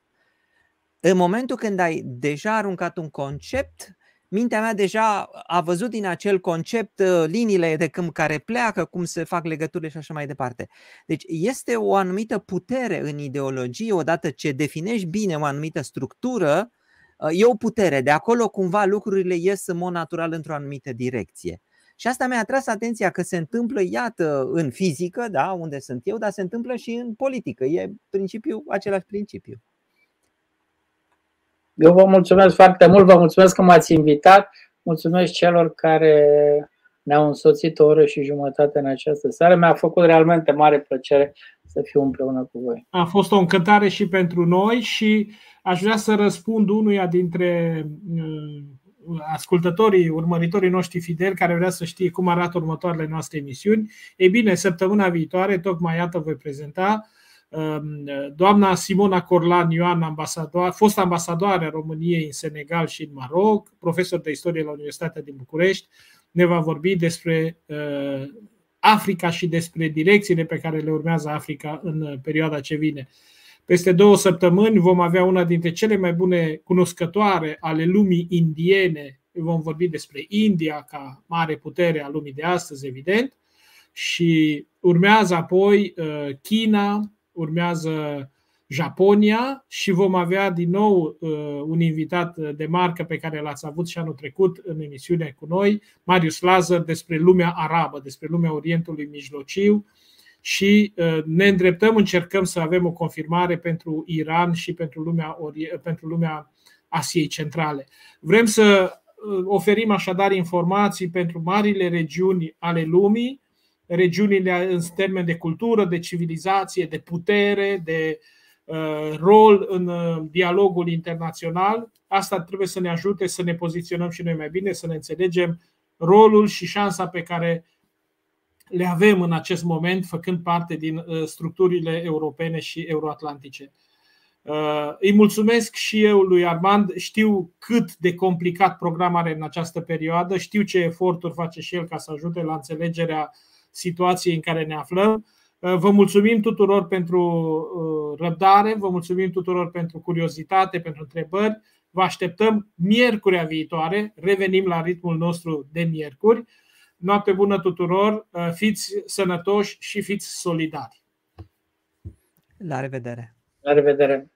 În momentul când ai deja aruncat un concept, mintea mea deja a văzut din acel concept uh, liniile de câmp care pleacă, cum se fac legăturile și așa mai departe. Deci este o anumită putere în ideologie, odată ce definești bine o anumită structură, Uh, e o putere, de acolo cumva lucrurile ies în mod natural într-o anumită direcție. Și asta mi-a atras atenția că se întâmplă, iată, în fizică, da, unde sunt eu, dar se întâmplă și în politică. E principiu, același principiu. Eu vă mulțumesc foarte mult, vă mulțumesc că m-ați invitat. mulțumesc celor care ne-au însoțit o oră și jumătate în această seară. Mi-a făcut realmente mare plăcere să fiu împreună cu voi. A fost o încântare și pentru noi și aș vrea să răspund unuia dintre uh, ascultătorii, urmăritorii noștri fideli care vrea să știe cum arată următoarele noastre emisiuni. Ei bine, săptămâna viitoare, tocmai iată voi prezenta um, doamna Simona Corlan Ioan, ambasadoar, fost ambasadoare a României în Senegal și în Maroc, profesor de istorie la Universitatea din București, ne va vorbi despre uh, Africa și despre direcțiile pe care le urmează Africa în perioada ce vine. Peste două săptămâni vom avea una dintre cele mai bune cunoscătoare ale lumii indiene. Vom vorbi despre India ca mare putere a lumii de astăzi, evident. Și urmează apoi uh, China, urmează Japonia și vom avea din nou uh, un invitat de marcă pe care l-ați avut și anul trecut în emisiune cu noi, Marius Lazar, despre lumea arabă, despre lumea Orientului Mijlociu și uh, ne îndreptăm, încercăm să avem o confirmare pentru Iran și pentru lumea, pentru lumea Asiei Centrale. Vrem să uh, oferim așadar informații pentru marile regiuni ale lumii, regiunile în termen de cultură, de civilizație, de putere, de uh, rol în dialogul internațional. Asta trebuie să ne ajute să ne poziționăm și noi mai bine, să ne înțelegem rolul și șansa pe care le avem în acest moment, făcând parte din uh, structurile europene și euroatlantice. Uh, îi mulțumesc și eu lui Armand. Știu cât de complicat program are în această perioadă, știu ce eforturi face și el ca să ajute la înțelegerea situației în care ne aflăm. Uh, vă mulțumim tuturor pentru răbdare, vă mulțumim tuturor pentru curiozitate, pentru întrebări. Vă așteptăm miercurea viitoare, revenim la ritmul nostru de miercuri. Noapte bună tuturor, uh, fiți sănătoși și fiți solidari. La revedere! La revedere!